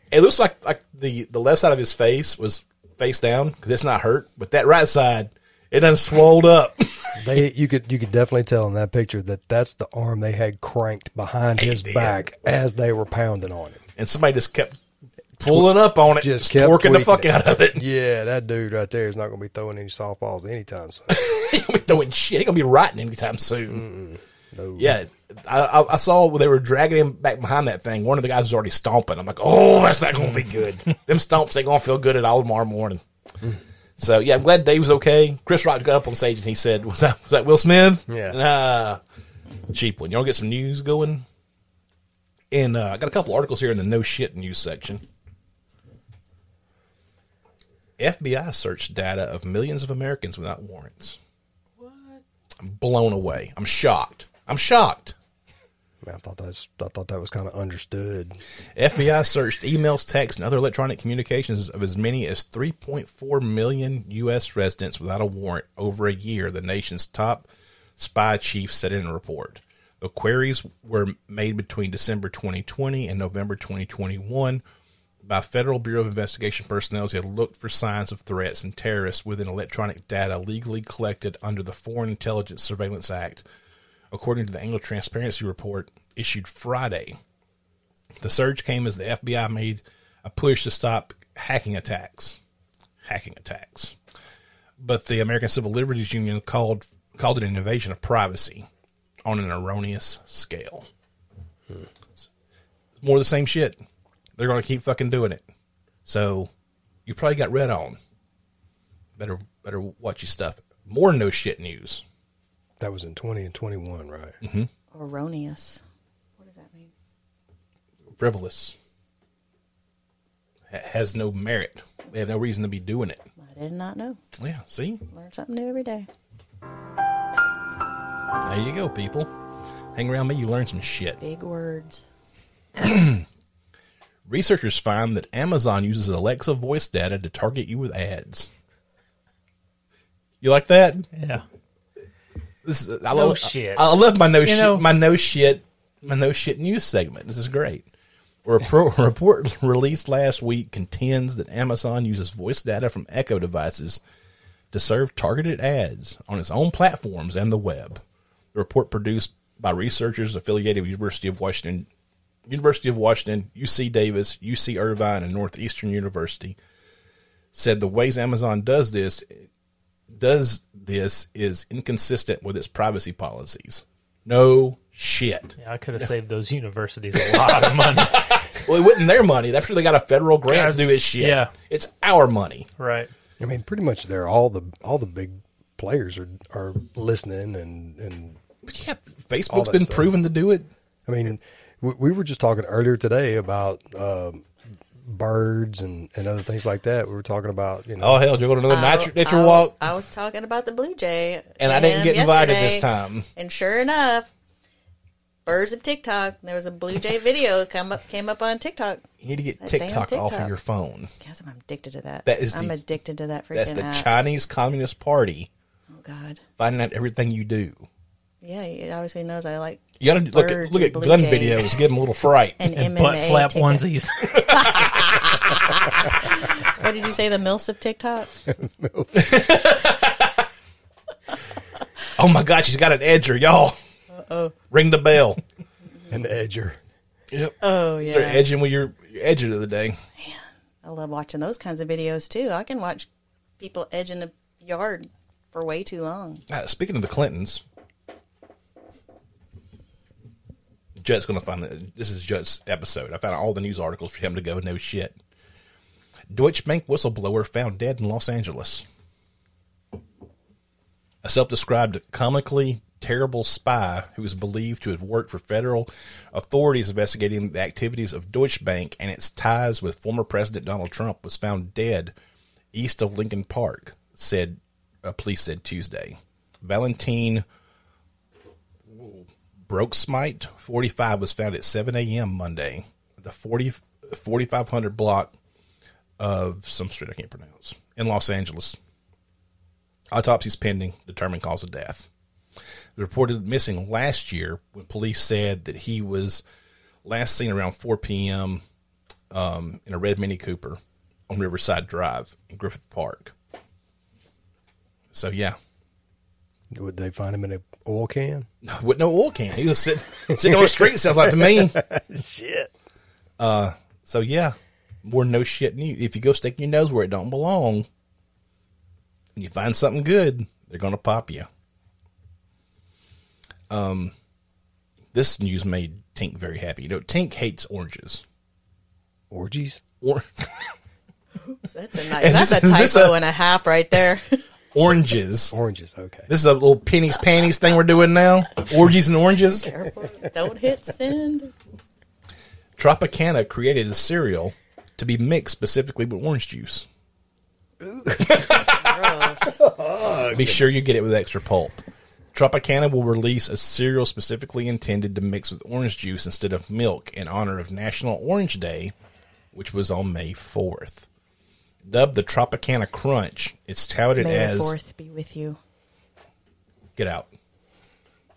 it looks like, like the, the left side of his face was face down because it's not hurt, but that right side, it done swolled up. They you could you could definitely tell in that picture that that's the arm they had cranked behind They his back as they were pounding on him. and somebody just kept pulling up on it, Just kept twerking the fuck it. out of it. Yeah, that dude right there is not going to be throwing any softballs anytime soon. he gonna be throwing shit. He gonna be rotting anytime soon. Yeah, I, I, I saw when they were dragging him back behind that thing. One of the guys was already stomping. I'm like, oh, that's not gonna be good. Them stomps ain't gonna feel good at all tomorrow morning. So yeah, I'm glad Dave was okay. Chris Rock got up on stage and he said, "Was that was that Will Smith?" Yeah. Nah, cheap one. Y'all get some news going? And uh, I got a couple articles here in the no shit news section. FBI searched data of millions of Americans without warrants. What? I'm blown away. I'm shocked. I'm shocked. Man, I thought that's I thought that was kind of understood. FBI searched emails, texts, and other electronic communications of as many as 3.4 million U.S. residents without a warrant over a year, the nation's top spy chief said in a report. The queries were made between December 2020 and November 2021 by Federal Bureau of Investigation personnel who had looked for signs of threats and terrorists within electronic data legally collected under the Foreign Intelligence Surveillance Act, according to the Annual Transparency Report issued Friday. The surge came as the FBI made a push to stop hacking attacks. Hacking attacks. But the American Civil Liberties Union called called it an invasion of privacy. on an erroneous scale. It's more of the same shit. They're going to keep fucking doing it. So you probably got red on. Better better watch your stuff. More no shit news. That was in 20 and 21, right? Mm-hmm. Erroneous. What does that mean? Frivolous. Ha- has no merit. They have no reason to be doing it. I did not know. Yeah, see? Learn something new every day. There you go, people. Hang around me, you learn some shit. Big words. Researchers find that Amazon uses Alexa voice data to target you with ads. You like that? Yeah. This is, I No love, shit. I, I love my no You shit, know- my no shit, my no shit news segment. This is great. A report, report released last week contends that Amazon uses voice data from Echo devices to serve targeted ads on its own platforms and the web. The report produced by researchers affiliated with University of Washington, University of Washington, UC Davis, UC Irvine, and Northeastern University said the ways Amazon does this does this is inconsistent with its privacy policies. No shit. Yeah, I could have saved those universities a lot of money. Well, it wasn't their money. That's where they got a federal grant Yeah, to do this shit. yeah. It's our money. right. I mean, pretty much they're all the all the big players are are listening and and But yeah, Facebook's been stuff. proven to do it. I mean, we, we were just talking earlier today about um, birds and, and other things like that. We were talking about you know Oh hell, did you go to another nature, nature I, walk? I was talking about the blue jay, And I didn't get invited this time. And sure enough, birds of TikTok. There was a blue jay video come up came up on TikTok. You need to get That damn TikTok, off of your phone. Guess I'm addicted to that. That is I'm the- addicted to that freaking That's the app. Chinese Communist Party oh God. finding out everything you do. Yeah, it obviously knows I like You got to look at look at gun jays. videos, give them a little fright. an And MMA butt flap TikTok. onesies. What did you say? The milfs of TikTok? oh my god, she's got an edger, y'all. Uh oh Ring the bell. an edger. Yep. Oh yeah. They're yeah. edging with your, your edger of the day. I love watching those kinds of videos too. I can watch people edging the yard for way too long. Uh, speaking of the Clintons, Jut's going to find that this is Jut's episode. I found all the news articles for him to go. No shit. Deutsche Bank whistleblower found dead in Los Angeles. A self-described comically terrible spy who is believed to have worked for federal authorities investigating the activities of Deutsche Bank and its ties with former President Donald Trump was found dead east of Lincoln Park, said uh, police said Tuesday. Valentine Broeksmit, 45, was found at 7 a.m. Monday. The 40, 4500 block of some street I can't pronounce in Los Angeles. Autopsies pending, determine cause of death. Was reported missing last year when police said that he was last seen around 4 p.m. Um, in a red Mini Cooper on Riverside Drive in Griffith Park. So yeah, Would they find him in an oil can? with no oil can, he was sitting sitting on the street. Sounds like to me. Shit. So yeah, more no shit news. If you go stick your nose where it don't belong, and you find something good, they're gonna pop you. Um, this news made Tink very happy. You know, Tink hates oranges. Orgies. Or That's a nice. Is That's this- a is this typo a- and a half right there. Oranges. Oranges. Okay. This is a little pennies panties thing we're doing now. Orgies and oranges. Careful. Don't hit send. Tropicana created a cereal to be mixed specifically with orange juice. Gross. Be sure you get it with extra pulp. Tropicana will release a cereal specifically intended to mix with orange juice instead of milk in honor of National Orange Day, which was on May 4th. Dubbed the Tropicana Crunch, it's touted May the as fourth be with you. get out.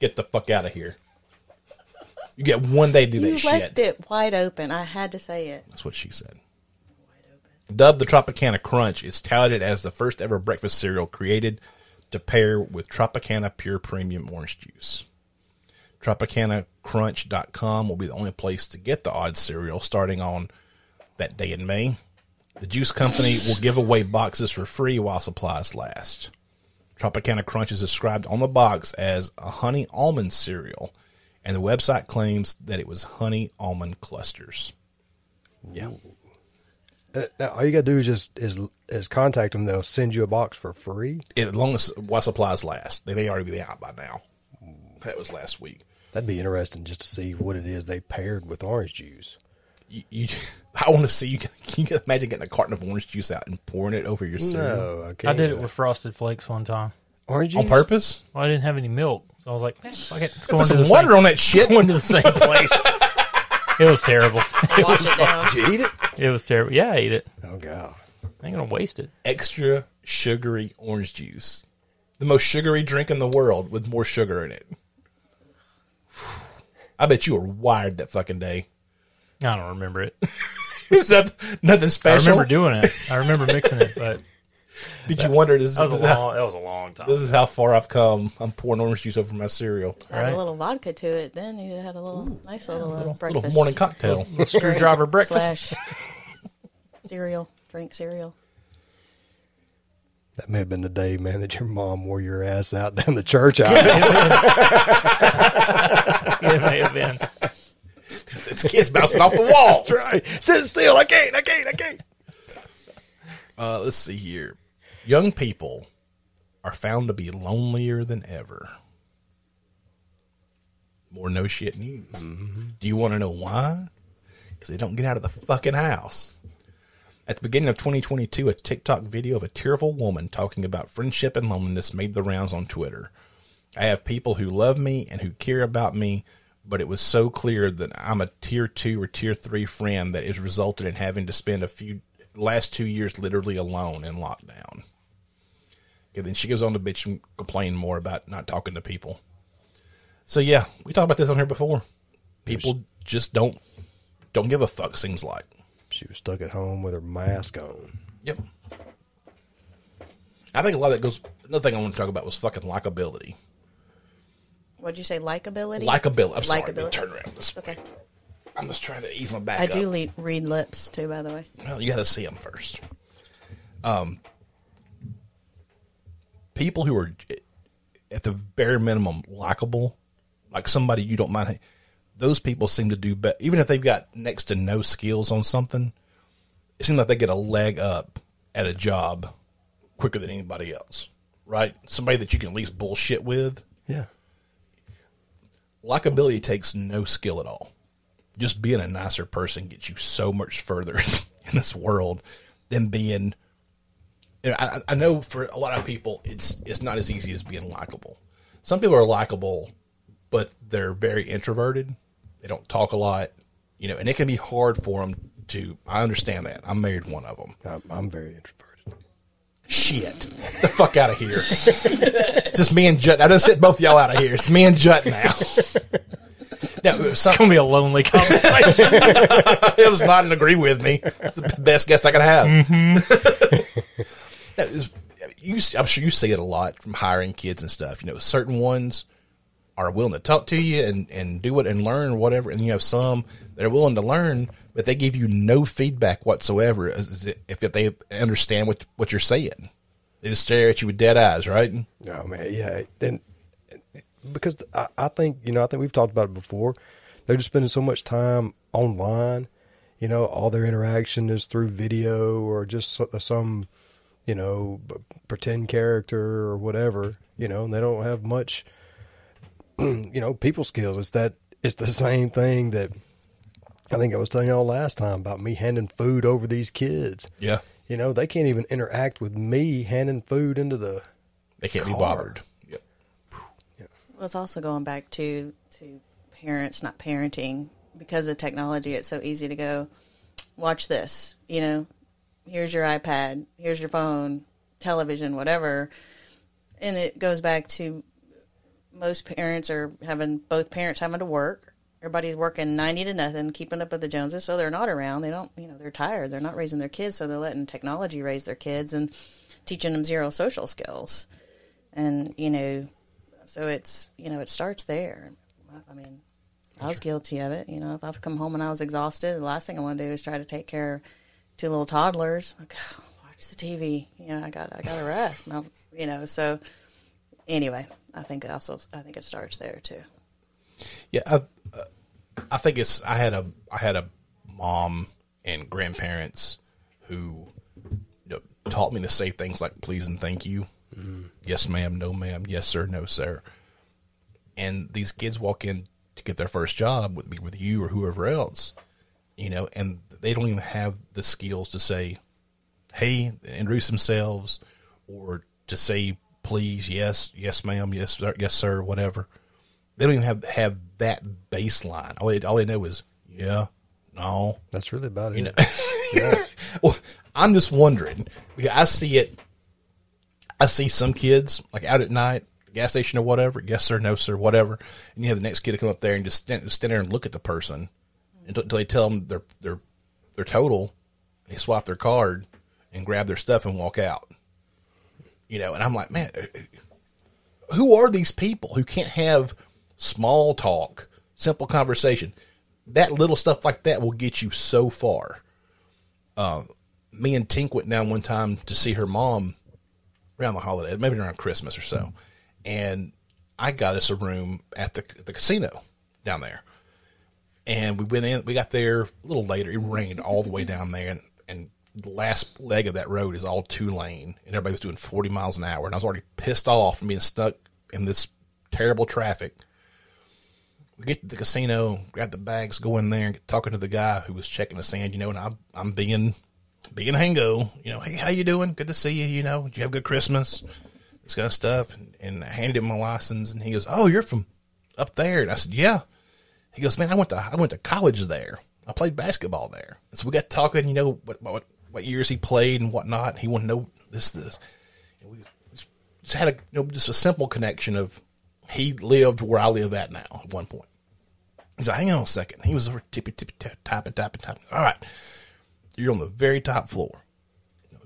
Get the fuck out of here. You get one day to do You that left shit. it wide open. I had to say it. That's what she said. Dubbed the Tropicana Crunch, it's touted as the first ever breakfast cereal created to pair with Tropicana Pure Premium Orange Juice. TropicanaCrunch.com will be the only place to get the odd cereal starting on that day in May. The juice company will give away boxes for free while supplies last. Tropicana Crunch is described on the box as a honey almond cereal, and the website claims that it was honey almond clusters. Yeah. Uh, now, all you got to do is just is is contact them. They'll send you a box for free. As long as while supplies last, they may already be out by now. That was last week. That'd be interesting just to see what it is they paired with orange juice. You, you I want to see you. Can you imagine getting a carton of orange juice out and pouring it over your cereal No, I I did it with Frosted Flakes one time. orange juice on purpose? Well, I didn't have any milk, so I was like, eh, fuck it, it's Put going to some the water same, on that shit. going to the same place. it was terrible. Watch it down. Did you eat it? It was terrible. Yeah, I ate it. Oh god. I ain't gonna waste it. Extra sugary orange juice, the most sugary drink in the world with more sugar in it. I bet you were wired that fucking day. I don't remember it. it. Is that nothing special. I remember doing it. I remember mixing it, but Did you wonder this, that was a is how, long. That was a long time. this is how far I've come? I'm pouring orange juice over my cereal. Add Right. a little vodka to it, then you had a little nice little, uh, breakfast. Little morning cocktail. Screwdriver breakfast. slash cereal. Drink cereal. That may have been the day, man, that your mom wore your ass out down the church aisle. it may have been. It's kids bouncing off the walls. right. Sit still. I can't. I can't. I can't. Uh, let's see here. Young people are found to be lonelier than ever. More no shit news. Do you want to know why? Because they don't get out of the fucking house. At the beginning of 2022, a TikTok video of a tearful woman talking about friendship and loneliness made the rounds on Twitter. I have people who love me and who care about me, but it was so clear that I'm a tier two or tier three friend that has resulted in having to spend a few last two years literally alone in lockdown. Okay, then she goes on to bitch and complain more about not talking to people. So yeah, we talked about this on here before. People just don't don't give a fuck. Seems like. She was stuck at home with her mask on. Yep. I think a lot of that goes. Another thing I want to talk about was fucking likability. What'd you say? Likability. Likability. I'm sorry. Likability. Turn around. Just- Okay. I'm just trying to ease my back. I up. do le- read lips too, by the way. Well, you got to see them first. Um, people who are at the bare minimum likable, like somebody you don't mind. Those people seem to do better, even if they've got next to no skills on something. It seems like they get a leg up at a job quicker than anybody else, right? Somebody that you can at least bullshit with. Likability takes no skill at all. Just being a nicer person gets you so much further in this world than being. you know, I, I know for a lot of people, it's it's not as easy as being likable. Some people are likable, but they're very introverted. They don't talk a lot, you know, and it can be hard for them to. I understand that. I'm married one of them. I'm, I'm very introverted. Shit, the fuck out of here! It's just me and Jut. I just sit both y'all out of here. It's me and Jut now. Now, some, It's gonna be a lonely conversation. it was not an agree with me. It's the best guess I could have. Mm-hmm. Is- you, I'm sure you see it a lot from hiring kids and stuff. You know, certain ones are willing to talk to you and, and do it and learn whatever, and you have some that are willing to learn, but they give you no feedback whatsoever if if they understand what what you're saying. They just stare at you with dead eyes, right? Oh man, yeah, and because I, I think you know, I think we've talked about it before. They're just spending so much time online. You know, all their interaction is through video or just so- some, you know, pretend character or whatever. You know, and they don't have much, you know, people skills. It's that it's the same thing that I think I was telling y'all last time about me handing food over these kids. Yeah, You know, they can't even interact with me handing food into the they can't be bothered. Yep. Well, it's also going back to to parents not parenting because of technology. It's so easy to go watch this. You know, here's your iPad, here's your phone, television, whatever, and it goes back to most parents are having both parents having to work. Everybody's working ninety to nothing, keeping up with the Joneses, so they're not around. They don't, you know, they're tired. They're not raising their kids, so they're letting technology raise their kids and teaching them zero social skills. And you know, so it's you know it starts there. I mean, I was guilty of it. You know, if I've come home and I was exhausted, the last thing I want to do is try to take care of two little toddlers. Like, oh, watch the TV. You know, I got I got to rest. You know, so anyway, I think also I think it starts there too. Yeah, I, uh, I think it's. I had a I had a mom and grandparents who you know, taught me to say things like "please" and "thank you," "yes, ma'am," "no, ma'am," "yes, sir," "no, sir." And these kids walk in to get their first job with me, with you or whoever else, you know, and they don't even have the skills to say, "Hey," introduce themselves, or to say, "Please," "Yes," "Yes, ma'am," "Yes, sir," "Yes, sir," whatever they don't even have have that baseline. All they, all they know is yeah, no, That's really about it. you know. well, I'm just wondering because I see it. I see some kids like out at night, gas station or whatever. Yes sir, no sir, whatever. And you have the next kid to come up there and just stand, stand there and look at the person until, until they tell them their their their total. They swap their card and grab their stuff and walk out. You know, and I'm like, man, who are these people who can't have small talk, simple conversation? That little stuff like that will get you so far. Uh, me and Tink went down one time to see her mom around the holiday, maybe around Christmas or so, and I got us a room at the the casino down there. And we went in. We got there a little later. It rained all the way down there, and, the last leg of that road is all two lane, and everybody was doing forty miles an hour. And I was already pissed off from being stuck in this terrible traffic. We get to the casino, grab the bags, go in there, and get talking to the guy who was checking the sand. You know, and I'm I'm being being Hango. You know, hey, how you doing? Good to see you. You know, did you have a good Christmas? This kind of stuff. And, and I handed him my license, and he goes, "Oh, you're from up there?" And I said, "Yeah." He goes, "Man, I went to I went to college there. I played basketball there." And so we got talking. You know what what what years he played and whatnot. He wanted to know this this. And we just had a you know just a simple connection of he lived where I live at now at one point. He's like, hang on a second. He was over tippy tippy tap, tapping tapping tapping. All right, you're on the very top floor.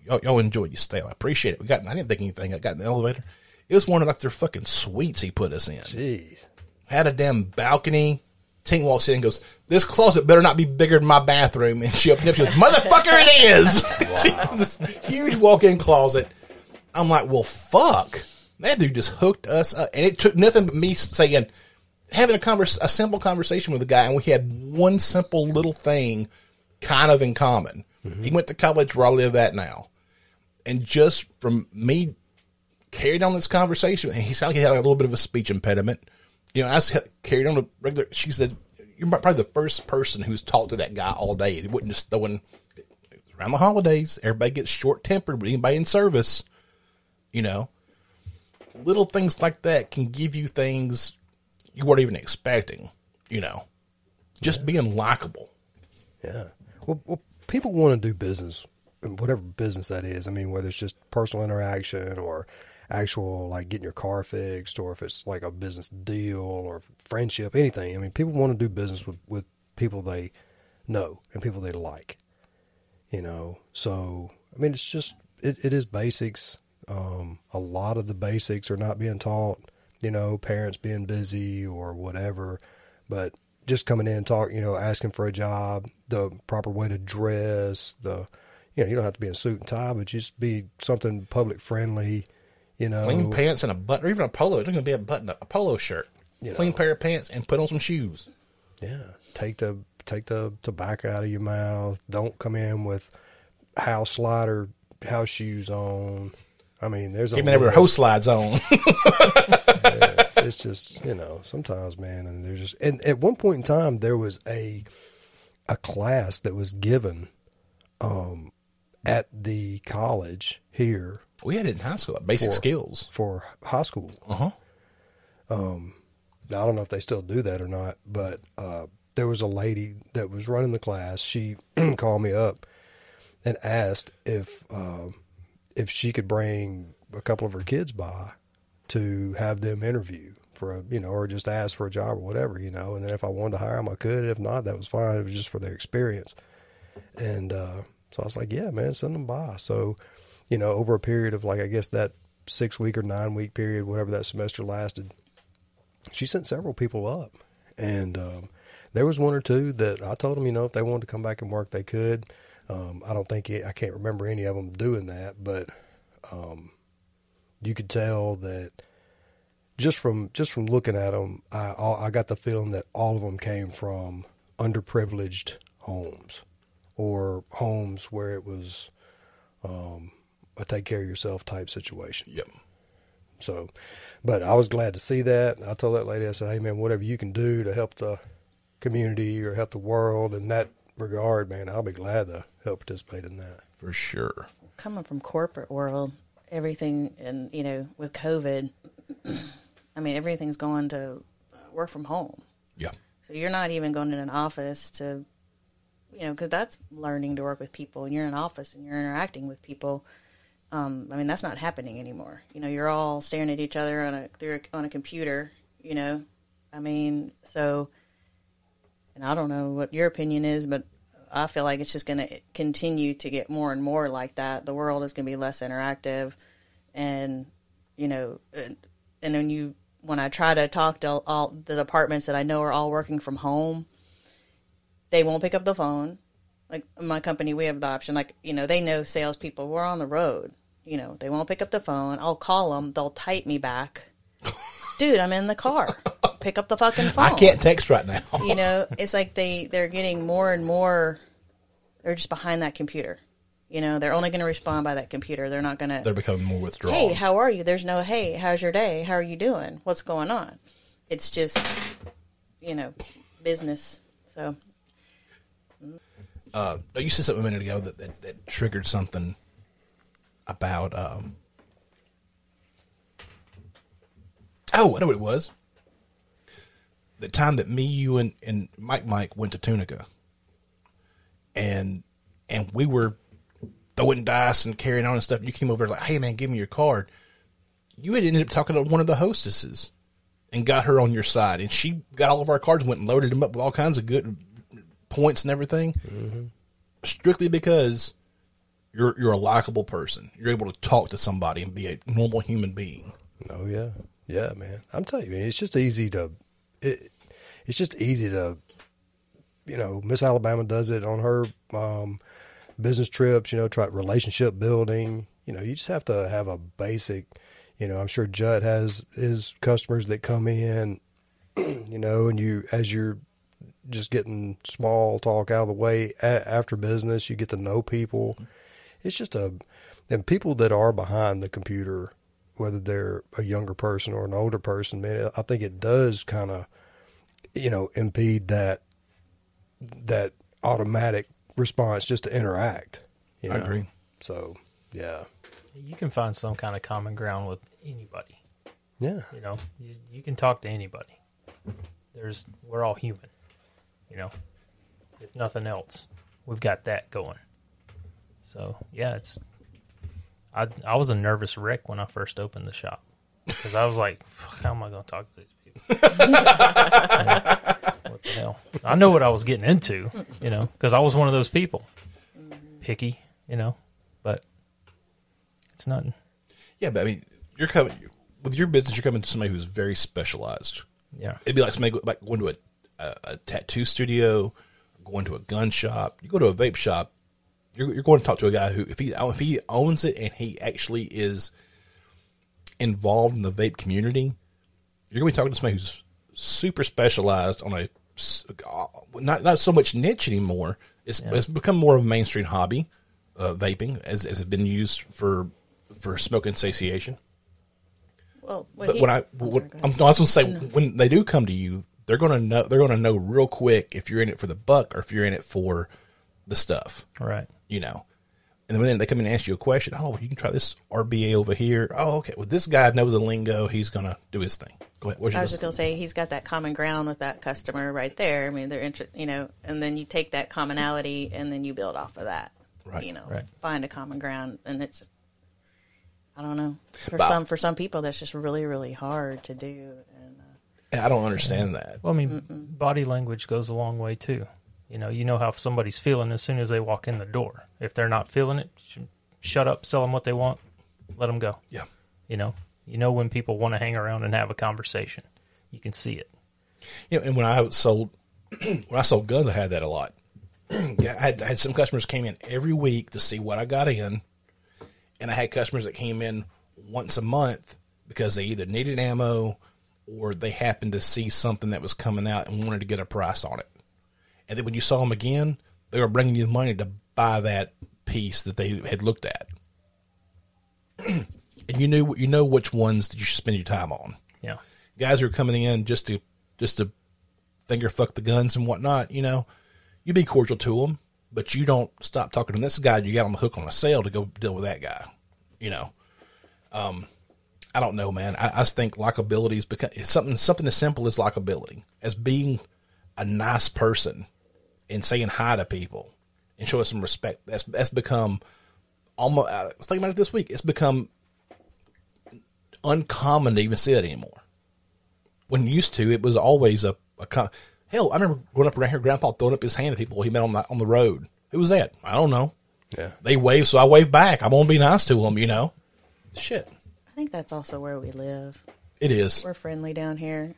Y'all, y'all enjoy your stay. I appreciate it. We got. I didn't think anything. I got in the elevator. It was one of like their fucking suites he put us in. Jeez. Had a damn balcony. Tink walks in and goes, "This closet better not be bigger than my bathroom." And she opened up. She goes, "Motherfucker, it is!" she has this huge walk-in closet. I'm like, "Well, fuck." That dude just hooked us up, and it took nothing but me saying, having a convers a simple conversation with the guy, and we had one simple little thing kind of in common. Mm-hmm. He went to college where I live at now, and just from me carried on this conversation, and he sounded like he had a little bit of a speech impediment. You know, I carried on a regular. She said, "You're probably the first person who's talked to that guy all day. He wouldn't just throw in around the holidays. Everybody gets short tempered with anybody in service. You know, little things like that can give you things you weren't even expecting. You know, just being likable. Yeah. Well, well, people want to do business, whatever business that is. I mean, whether it's just personal interaction or actual like getting your car fixed, or if it's like a business deal or friendship, anything. I mean, people want to do business with with people they know and people they like. You know, so I mean, it's just it, it is basics. Um, a lot of the basics are not being taught. You know, parents being busy or whatever, but just coming in and talk, you know, asking for a job, the proper way to dress, the you know, you don't have to be in a suit and tie, but just be something public friendly. You know, Clean pants and a button, or even a polo. It's going to be a button, a polo shirt. You Clean know. pair of pants and put on some shoes. Yeah, take the take the tobacco out of your mouth. Don't come in with house slider house shoes on. I mean, there's me whatever hose slides on. it's just you know sometimes man and there's just and at one point in time there was a a class that was given um at the college here we had it in high school, like basic For- skills. for high school Uh huh. now, I don't know if they still do that or not, but uh, there was a lady that was running the class. She called me up and asked if um, if she could bring a couple of her kids by to have them interview for a you know or just ask for a job or whatever you know. And then if I wanted to hire them, I could. If not, that was fine. It was just for their experience. And uh, so I was like, yeah, man, send them by. So you know, over a period of like I guess that six week or nine week period, whatever that semester lasted she sent several people up, and um, there was one or two that I told them, you know, if they wanted to come back and work, they could. Um, I don't think I can't remember any of them doing that, but um, you could tell that just from just from looking at them, I I got the feeling that all of them came from underprivileged homes or homes where it was um, a take care of yourself type situation. Yep. So, but I was glad to see that. I told that lady, I said, "Hey, man, whatever you can do to help the community or help the world in that regard, man, I'll be glad to help participate in that." For sure. coming from corporate world, everything and you know with COVID, I mean everything's going to uh, work from home. Yeah. So you're not even going in an office to, you know, because that's learning to work with people, and you're in an office and you're interacting with people. Um, I mean, that's not happening anymore. You know, you're all staring at each other on a through a, on a computer. You know, I mean, so, and I don't know what your opinion is, but I feel like it's just going to continue to get more and more like that. The world is going to be less interactive, and you know, and, and when you when I try to talk to all, the departments that I know are all working from home, they won't pick up the phone. Like my company, we have the option. Like you know, they know salespeople. We're on the road. You know, they won't pick up the phone. I'll call them. They'll type me back. Dude, I'm in the car. Pick up the fucking phone. I can't text right now. You know, it's like they they're getting more and more. They're just behind that computer. You know, they're only going to respond by that computer. They're not going to. They're becoming more withdrawn. Hey, how are you? There's no hey, how's your day? How are you doing? What's going on? It's just, you know, business. So uh, you said something a minute ago that, that, that triggered something about. Um, oh, I know what it was. The time that me, you, and, and Mike Mike went to Tunica, and and we were throwing dice and carrying on and stuff. You came over like, "Hey man, give me your card." You had ended up talking to one of the hostesses and got her on your side, and she got all of our cards, and went and loaded them up with all kinds of good points and everything, strictly because you're you're a likable person. You're able to talk to somebody and be a normal human being. Oh yeah, yeah, man. I'm telling you, man, it's just easy to, it, it's just easy to, you know, Miss Alabama does it on her um, business trips. You know, try relationship building. You know, you just have to have a basic. You know, I'm sure Jut has his customers that come in. You know, and you as you're just getting small talk out of the way a- after business, you get to know people. It's just a, and people that are behind the computer whether they're a younger person or an older person, man, I think it does kind of, you know, impede that that automatic response just to interact. You I agree. So, yeah, You can find some kind of common ground with anybody. yeah, You know, you, you can talk to anybody. There's we're all human. You know, if nothing else, we've got that going. So yeah, it's. I I was a nervous wreck when I first opened the shop because I was like, how am I going to talk to these people? what the hell? I know what I was getting into, you know, because I was one of those people, mm-hmm. picky, you know, but it's nothing. Yeah, but I mean, you're coming with your business. You're coming to somebody who's very specialized. Yeah, It'd be like somebody like going to a, a, a tattoo studio, going to a gun shop. You go to a vape shop. You're, you're going to talk to a guy who, if he if he owns it and he actually is involved in the vape community, you're going to be talking to somebody who's super specialized on a s- uh, not not so much niche anymore. It's it's become more of a mainstream hobby, uh, vaping as as it's been used for for smoking satiation. well, But he- when I, I'm when, sorry, I'm, ahead. I was going to say when they do come to you, they're going to know they're going to know real quick if you're in it for the buck or if you're in it for the stuff, right. You know. And then when they come in and ask you a question. Oh, you can try this RBA over here. Oh, okay. Well, this guy knows the lingo. He's going to do his thing. Go ahead. What's I was just gonna say he's got that common ground with that customer right there. I mean, they're inter- you know, and then you take that commonality and then you build off of that. Right, You know, right. find a common ground, and it's. I don't know. For But- some, for some people, that's just really, really hard to do. And uh, I don't understand that. Well, I mean, body language goes a long way too. You know, you know how somebody's feeling as soon as they walk in the door. If they're not feeling it, shut up, sell them what they want, let them go. Yeah. You know, you know when people want to hang around and have a conversation, you can see it. You know, and when I sold when I sold guns, I had that a lot. I had, I had some customers came in every week to see what I got in, and I had customers that came in once a month because they either needed ammo or they happened to see something that was coming out and wanted to get a price on it. And then when you saw them again, they were bringing you the money to buy that piece that they had looked at. and you knew you know which ones that you should spend your time on. Yeah. Guys who are coming in just to just to finger fuck the guns and whatnot, you know, you be cordial to them, but you don't stop talking to. This guy you got on the hook on a sale to go deal with that guy, you know. Um, I don't know, man. I, I think likability is become it's something something as simple as likability, as being a nice person and saying hi to people and showing some respect. That's that's become almost. I was thinking about it this week. It's become uncommon to even see that anymore. When used to, it was always a, a com- hell. I remember growing up around here, Grandpa throwing up his hand at people he met on the on the road. Who was that? I don't know. Yeah. They wave, so I wave back. I'm gonna be nice to them, you know. Shit, I think that's also where we live. it is. We're friendly down here.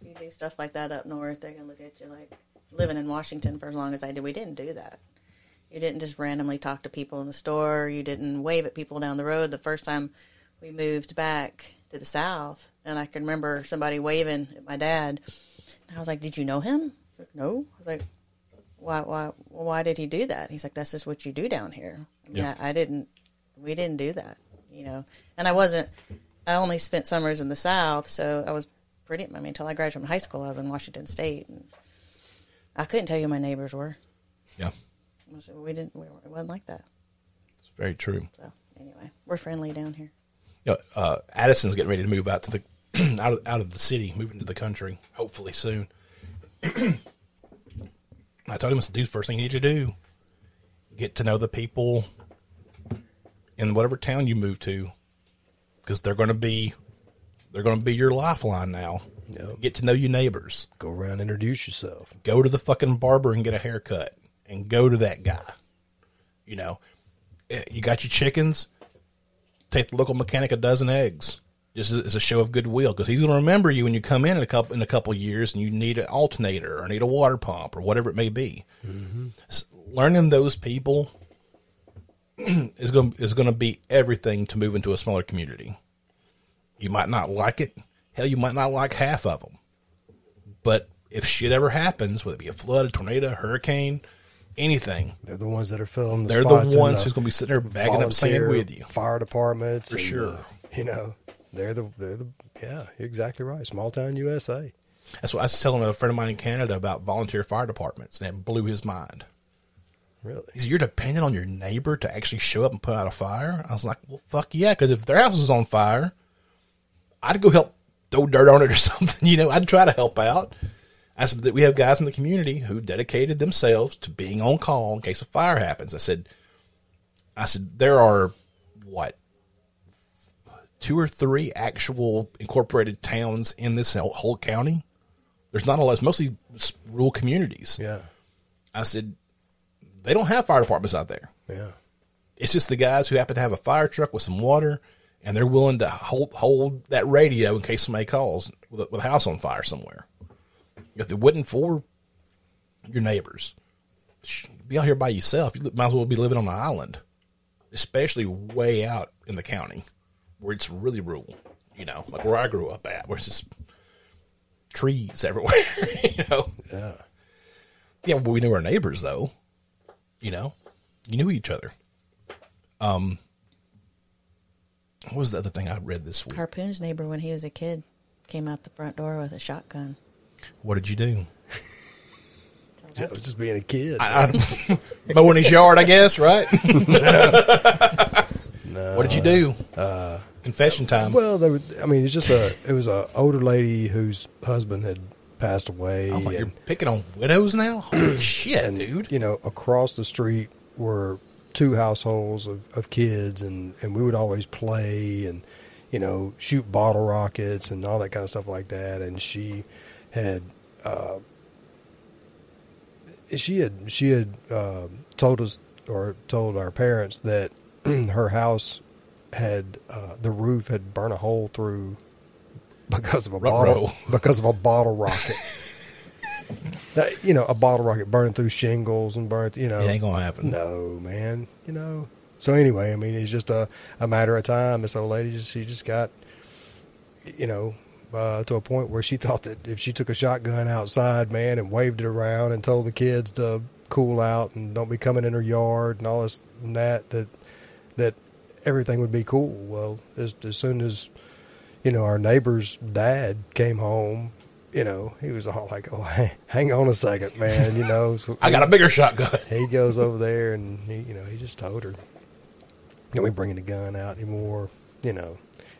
You do stuff like that up north, they're gonna look at you like living in Washington for as long as I did. We didn't do that. You didn't just randomly talk to people in the store. You didn't wave at people down the road. The first time we moved back to the south, and I can remember somebody waving at my dad, and I was like, "Did you know him?" He's like, "No." I was like, "Why? Why? Why did he do that?" He's like, "That's just what you do down here." I mean, Yeah. I, I didn't. We didn't do that, you know. And I wasn't. I only spent summers in the South, so I was pretty. I mean, until I graduated from high school, I was in Washington State, and I couldn't tell you who my neighbors were. Yeah, we didn't. We weren't, it wasn't like that. it's very true. So anyway, we're friendly down here. you know, uh, Addison's getting ready to move out to the out of out of the city, moving to the country, hopefully soon. I told him it's the dude first thing you need to do. Get to know the people in whatever town you move to, because they're going to be they're going to be your lifeline now. Yep. Get to know your neighbors. Go around, introduce yourself. Go to the fucking barber and get a haircut, and go to that guy. You know, Eh, you got your chickens take the local mechanic a dozen eggs just as, a show of goodwill because he's going to remember you when you come in in a couple in a couple years and you need an alternator or need a water pump or whatever it may be. S- Learning those people is going is going to be everything to move into a smaller community. You might not like it. Hell, you might not like half of them. But if shit ever happens, whether it be a flood, a tornado, a hurricane, anything, They're the ones that are filling the they're the ones who's going to be sitting there bagging up volunteer with you. Fire departments, For sure. uh, you know, they're the they're the yeah, you're exactly right. Small town USA. That's what I was telling a friend of mine in Canada about volunteer fire departments, and it blew his mind. Really? He said, "You're dependent on your neighbor to actually show up and put out a fire." I was like, "Well, fuck yeah!" Because if their house was on fire, I'd go help throw dirt on it or something. You know, I'd try to help out. I said that we have guys in the community who dedicated themselves to being on call in case a fire happens. I said, I said there are what two or three actual incorporated towns in this whole- county. There's not a lot. It's mostly rural communities. Yeah. I said, they don't have fire departments out there. Yeah. It's just the guys who happen to have a fire truck with some water, and they're willing to hold hold that radio in case somebody calls with a, with a house on fire somewhere. If it wasn't for your neighbors, be out here by yourself. You might as well be living on an island, especially way out in the county where it's really rural. You know, like where I grew up at, where it's just trees everywhere. you know. Yeah. Yeah, but we knew our neighbors though. You know, you knew each other. Um, what was the other thing I read this week? Harpoon's neighbor, when he was a kid, came out the front door with a shotgun. What did you do? I was just being a kid. I, I, mowing his yard, I guess. Right? What did you do? Uh, Confession time. well, there was, I mean, it's just a it was a older lady whose husband had passed away, oh, you're picking on widows now? Holy shit, and dude! you know, across the street were two households of, of kids, and and we would always play and you know shoot bottle rockets and all that kind of stuff like that. And she had uh, she had she had uh, told us or told our parents that her house had uh, the roof had burned a hole through because of a bottle because of a bottle rocket. that, you know, a bottle rocket burning through shingles and burnt. You know, It ain't gonna happen. no, man. You know. So anyway, I mean, it's just a, a matter of time. This old lady, just, she just got, you know, uh, to a point where she thought that if she took a shotgun outside, man, and waved it around and told the kids to cool out and don't be coming in her yard and all this and that, that that everything would be cool. Well, as, as soon as you know our neighbor's dad came home, you know he was all like, "Oh, hang on a second, man," you know. So I got a bigger shotgun. he goes over there and he, you know he just told her, "Don't be bringing the gun out anymore. You know,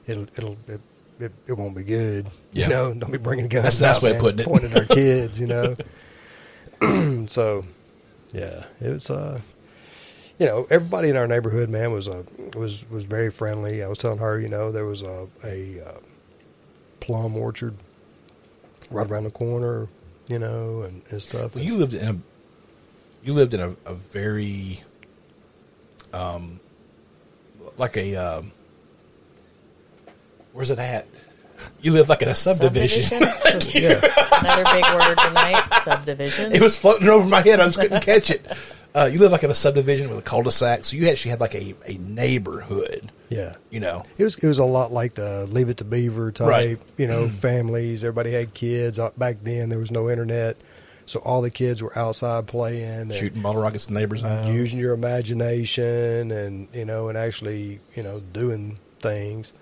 it'll it'll it, it, it won't be good. Yeah. You know, don't be bringing guns That's a nice way of putting it. Pointing at our kids, you know. so, yeah, it was. uh you know, everybody in our neighborhood, man, was uh, was was very friendly. I was telling her, you know, there was a a uh, plum orchard right around the corner, you know, and, and stuff. Well, you lived in a you lived in a, a very um like a um where's it at? You lived like in a subdivision. Subdivision? yeah, Another big word tonight. Subdivision. it was floating over my head. I just couldn't catch it. Uh, you lived like in a subdivision with a cul-de-sac, so you actually had like a, a neighborhood. yeah. You know, It was it was a lot like the Leave It to Beaver type, Right. you know, families. Everybody had kids. Uh, Back then, there was no internet, so all the kids were outside playing, and shooting bottle rockets in the neighbors' house. using your imagination, and you know, and actually, you know, doing things.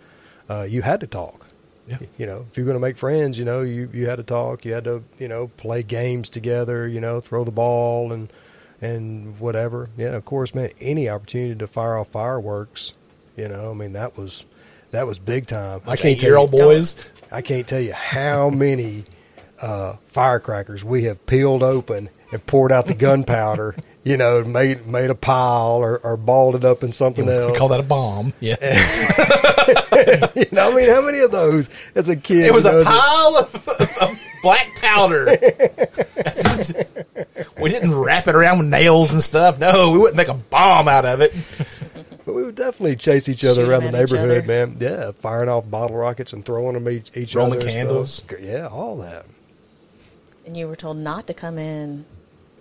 Uh, you had to talk. Yeah. You know, if you're going to make friends, you know, you you had to talk. You had to, you know, play games together. You know, throw the ball and and whatever. Yeah, of course, man. Any opportunity to fire off fireworks, you know, I mean, that was that was big time. I can't tell you, boys. I can't tell you how many uh, firecrackers we have peeled open and poured out the gunpowder. You know, made made a pile or, or balled it up in something We else. call that a bomb. Yeah, you know, I mean, how many of those as a kid? it was you know, a pile of, of black powder. we didn't wrap it around with nails and stuff. No, we wouldn't make a bomb out of it. But we would definitely chase each other Shoot around the neighborhood, man. Yeah, firing off bottle rockets and throwing them each, each Roman other. and candles. stuff. Yeah, all that. and you were told not to come in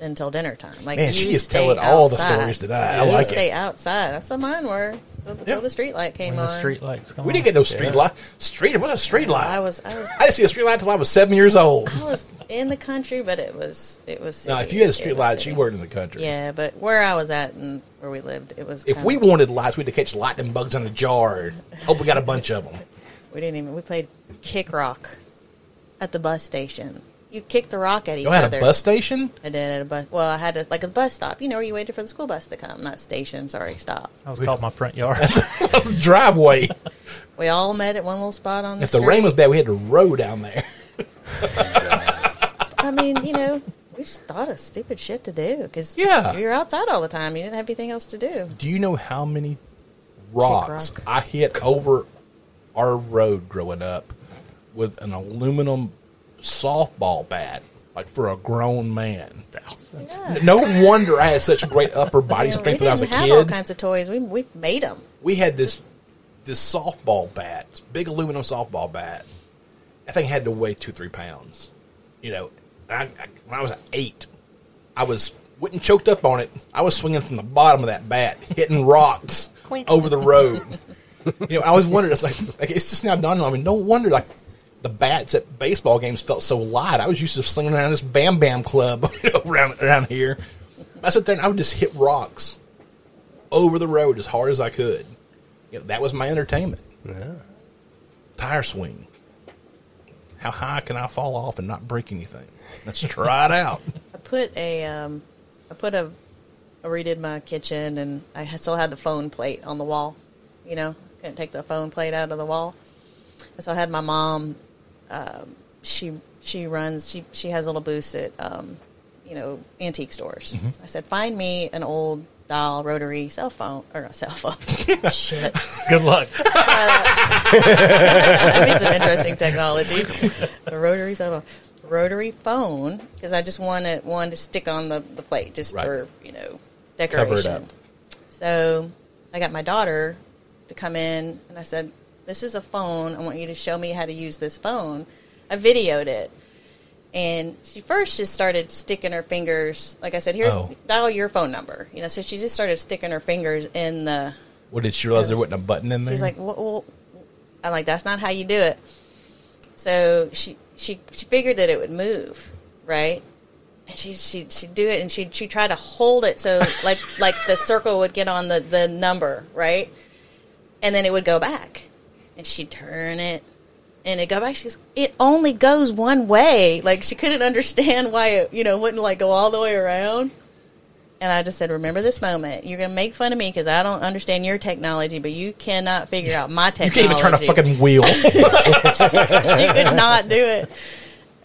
until dinner time. Like Man, you she is stay telling all the outside. stories tonight. I you like stay it. outside. I what mine were. until, till Yeah. the street light came When on. the street lights come We on. didn't get no street Yeah. light. Street, it was a street light. I was I was I didn't see a street light until I was seven years old. I was in the country, but it was it was. Now, city. if you had a It street was light, you weren't in the country. Yeah, but where I was at and where we lived, it was. If kinda- we wanted lights, we had to catch lightning bugs in a jar. Hope we got a bunch of them. we didn't even we played kick rock at the bus station. You kicked the rock at each You had other. a bus station? I did at a bus. Well, I had to like a bus stop. You know, where you waited for the school bus to come. Not station. Sorry, stop. I was called my front yard. Driveway. We all met at one little spot on the street. If the street. rain was bad, we had to row down there. I mean, you know, we just thought of stupid shit to do because Yeah. you're outside all the time. You didn't have anything else to do. Do you know how many rocks rock. I hit over our road growing up with an aluminum softball bat, like for a grown man? Thousands. Yeah. No wonder I had such great upper body Yeah, strength when I was a didn't have all kinds of toys. We we made them. we had this this softball bat, big aluminum softball bat. I think it had to weigh two three pounds. You know, I, I, when I was eight, I was wouldn't choked up on it. I was swinging from the bottom of that bat, hitting rocks over the road. you know, I always wondered. It's like, like it's just now dawning on me. No wonder like the bats at baseball games felt so light. I was used to slinging around this Bam Bam Club you know, around around here. I sit there and I would just hit rocks over the road as hard as I could. You know, that was my entertainment. Yeah. Tire swing. How high can I fall off and not break anything? Let's try it out. I put a um, I put a I redid my kitchen and I still had the phone plate on the wall. You know, couldn't take the phone plate out of the wall. And so I had my mom. Um, she she runs she she has a little booth at um, you know antique stores. I said, find me an old dial rotary cell phone or a cell phone. Shit. Good luck. That'd be some interesting technology. A rotary cell phone. Rotary phone, because I just wanted one to stick on the, the plate just Right. for, you know, Cover it decoration. up. So I got my daughter to come in and I said, This is a phone. I want you to show me how to use this phone. I videoed it. And she first just started sticking her fingers. Like I said, here's Oh. dial your phone number. You know, so she just started sticking her fingers in the What did she realize there wasn't a button in there? She's like, well, well, I'm like, that's not how you do it. So she she she figured that it would move, right? And she she she'd do it, and she she tried to hold it so like like the circle would get on the the number, right? And then it would go back, and she'd turn it, and it go back. She's it only goes one way. Like she couldn't understand why it you know wouldn't like go all the way around. And I just said, remember this moment. You're going to make fun of me because I don't understand your technology, but you cannot figure out my technology. You can't even turn a fucking wheel. she could not do it.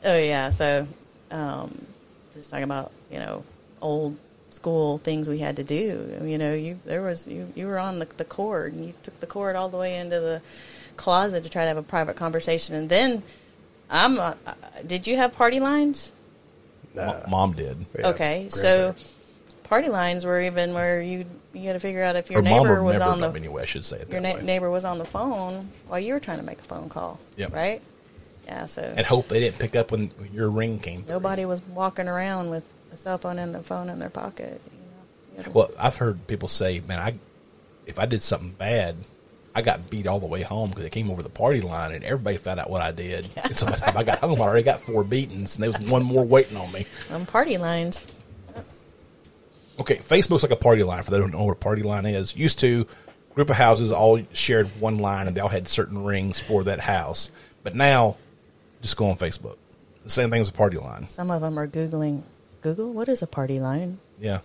Oh yeah, so um, just talking about you know old school things we had to do. You know, you there was you you were on the, the cord and you took the cord all the way into the closet to try to have a private conversation, and then I'm. Uh, uh, did you have party lines? Nah. Mom did. Yeah, Okay, so party lines were even where you you had to figure out if your Her neighbor was on the them anyway. I should say it your na- way. neighbor was on the phone while you were trying to make a phone call. Yep. Right. Yeah. So and hope they didn't pick up when, when your ring came. through. nobody was walking around with a cell phone and the phone in their pocket. You know. You Well, I've heard people say, "Man, I if I did something bad, I got beat all the way home because it came over the party line, and everybody found out what I did. And so by the time I got home, I already got four beatings, and there was one more waiting on me." um, party lines. Okay, Facebook's like a party line. For those who don't know what a party line is, used to group of houses all shared one line, and they all had certain rings for that house. But now, just go on Facebook. The same thing as a party line. Some of them are googling. Google, what is a party line? Yeah.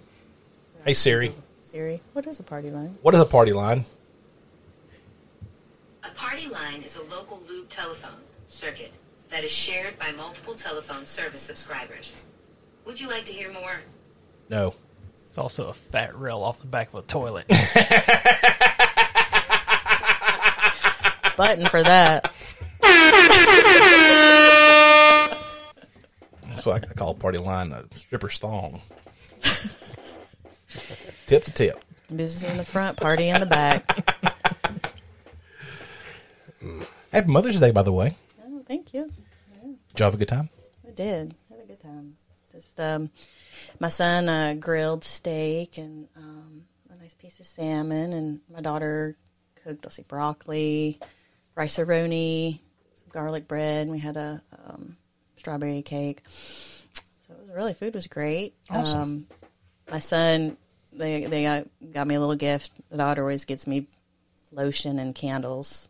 Hey Siri, Siri, what is a party line? what is a party line? A party line is a local loop telephone circuit that is shared by multiple telephone service subscribers. Would you like to hear more? No. It's also a fat rail off the back of a toilet. Button for that. That's what I call party line a stripper's thong. tip to tip. Business in the front, party in the back. Happy Mother's Day, by the way. Oh, thank you. Did you have a good time? I did. Had a good time. Just um, my son uh, grilled steak and um, a nice piece of salmon, and my daughter cooked, let's see, broccoli, rice roni, some garlic bread. And we had a um, strawberry cake. So it was really food was great. Awesome. Um, my son, they they got, got me a little gift. The daughter always gets me lotion and candles.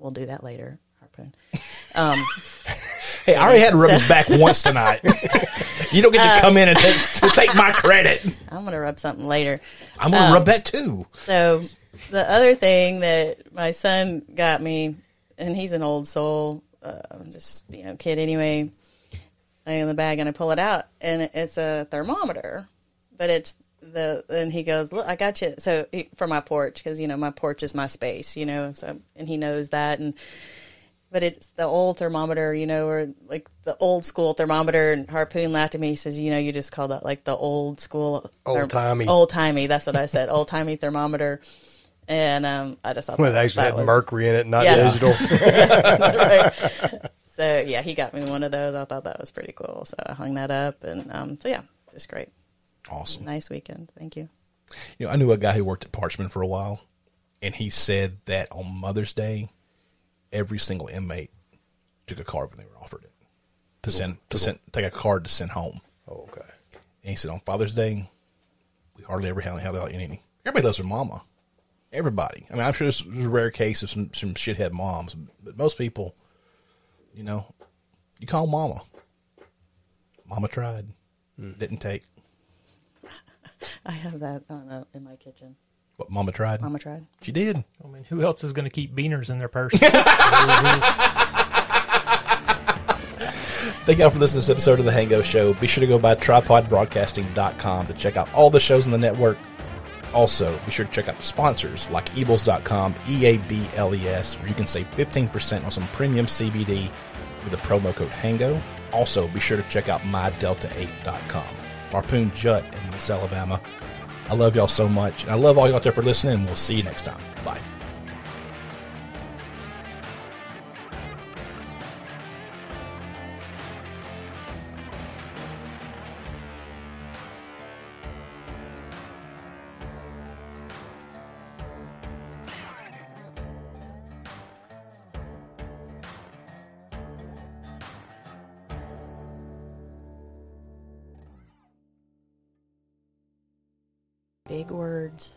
We'll do that later. Harpoon. Um, Hey, I already had to rub his back once tonight. you don't get to come in and take, to take my credit. I'm gonna rub something later. I'm going to rub that too. So the other thing that my son got me, and he's an old soul, uh, just you know, kid anyway. I in the bag and I pull it out, and it's a thermometer, but it's the and he goes, look, I got you. So he, for my porch, because you know my porch is my space, you know. So and he knows that, and but it's the old thermometer, you know, or like the old school thermometer. And Harpoon laughed at me. He says, "You know, you just call that like the old school, Old-timey. old timey." That's what I said, old timey thermometer. And um, I just thought Well, it that, actually that had was, mercury in it, not Yeah. digital. right. So yeah, he got me one of those. I thought that was pretty cool. So I hung that up, and um, so yeah, just great. Awesome. Nice weekend. Thank you. You know, I knew a guy who worked at Parchman for a while, and he said that on Mother's Day, every single inmate took a card when they were offered it to send to send take a card to send home. Oh, okay. And he said on Father's Day, we hardly ever held held out any. Everybody loves their mama. Everybody. I mean, I'm sure there's, there's a rare case of some some shithead moms, but most people, you know, you call mama. Mama tried, didn't take. I have that I don't uh, in my kitchen. What mama tried? Mama tried. She did. I mean, who else is going to keep beaners in their purse? Thank y'all for listening to this episode of The Hango Show. Be sure to go by tripodbroadcasting.com to check out all the shows on the network. Also, be sure to check out the sponsors like eables.com, E-A-B-L-E-S, where you can save 15% on some premium CBD with the promo code HANGO. Also, be sure to check out mydelta8.com. Harpoon Jut in Miss Alabama. I love y'all so much. And I love all y'all out there for listening, we'll see you next time. Bye. Big words.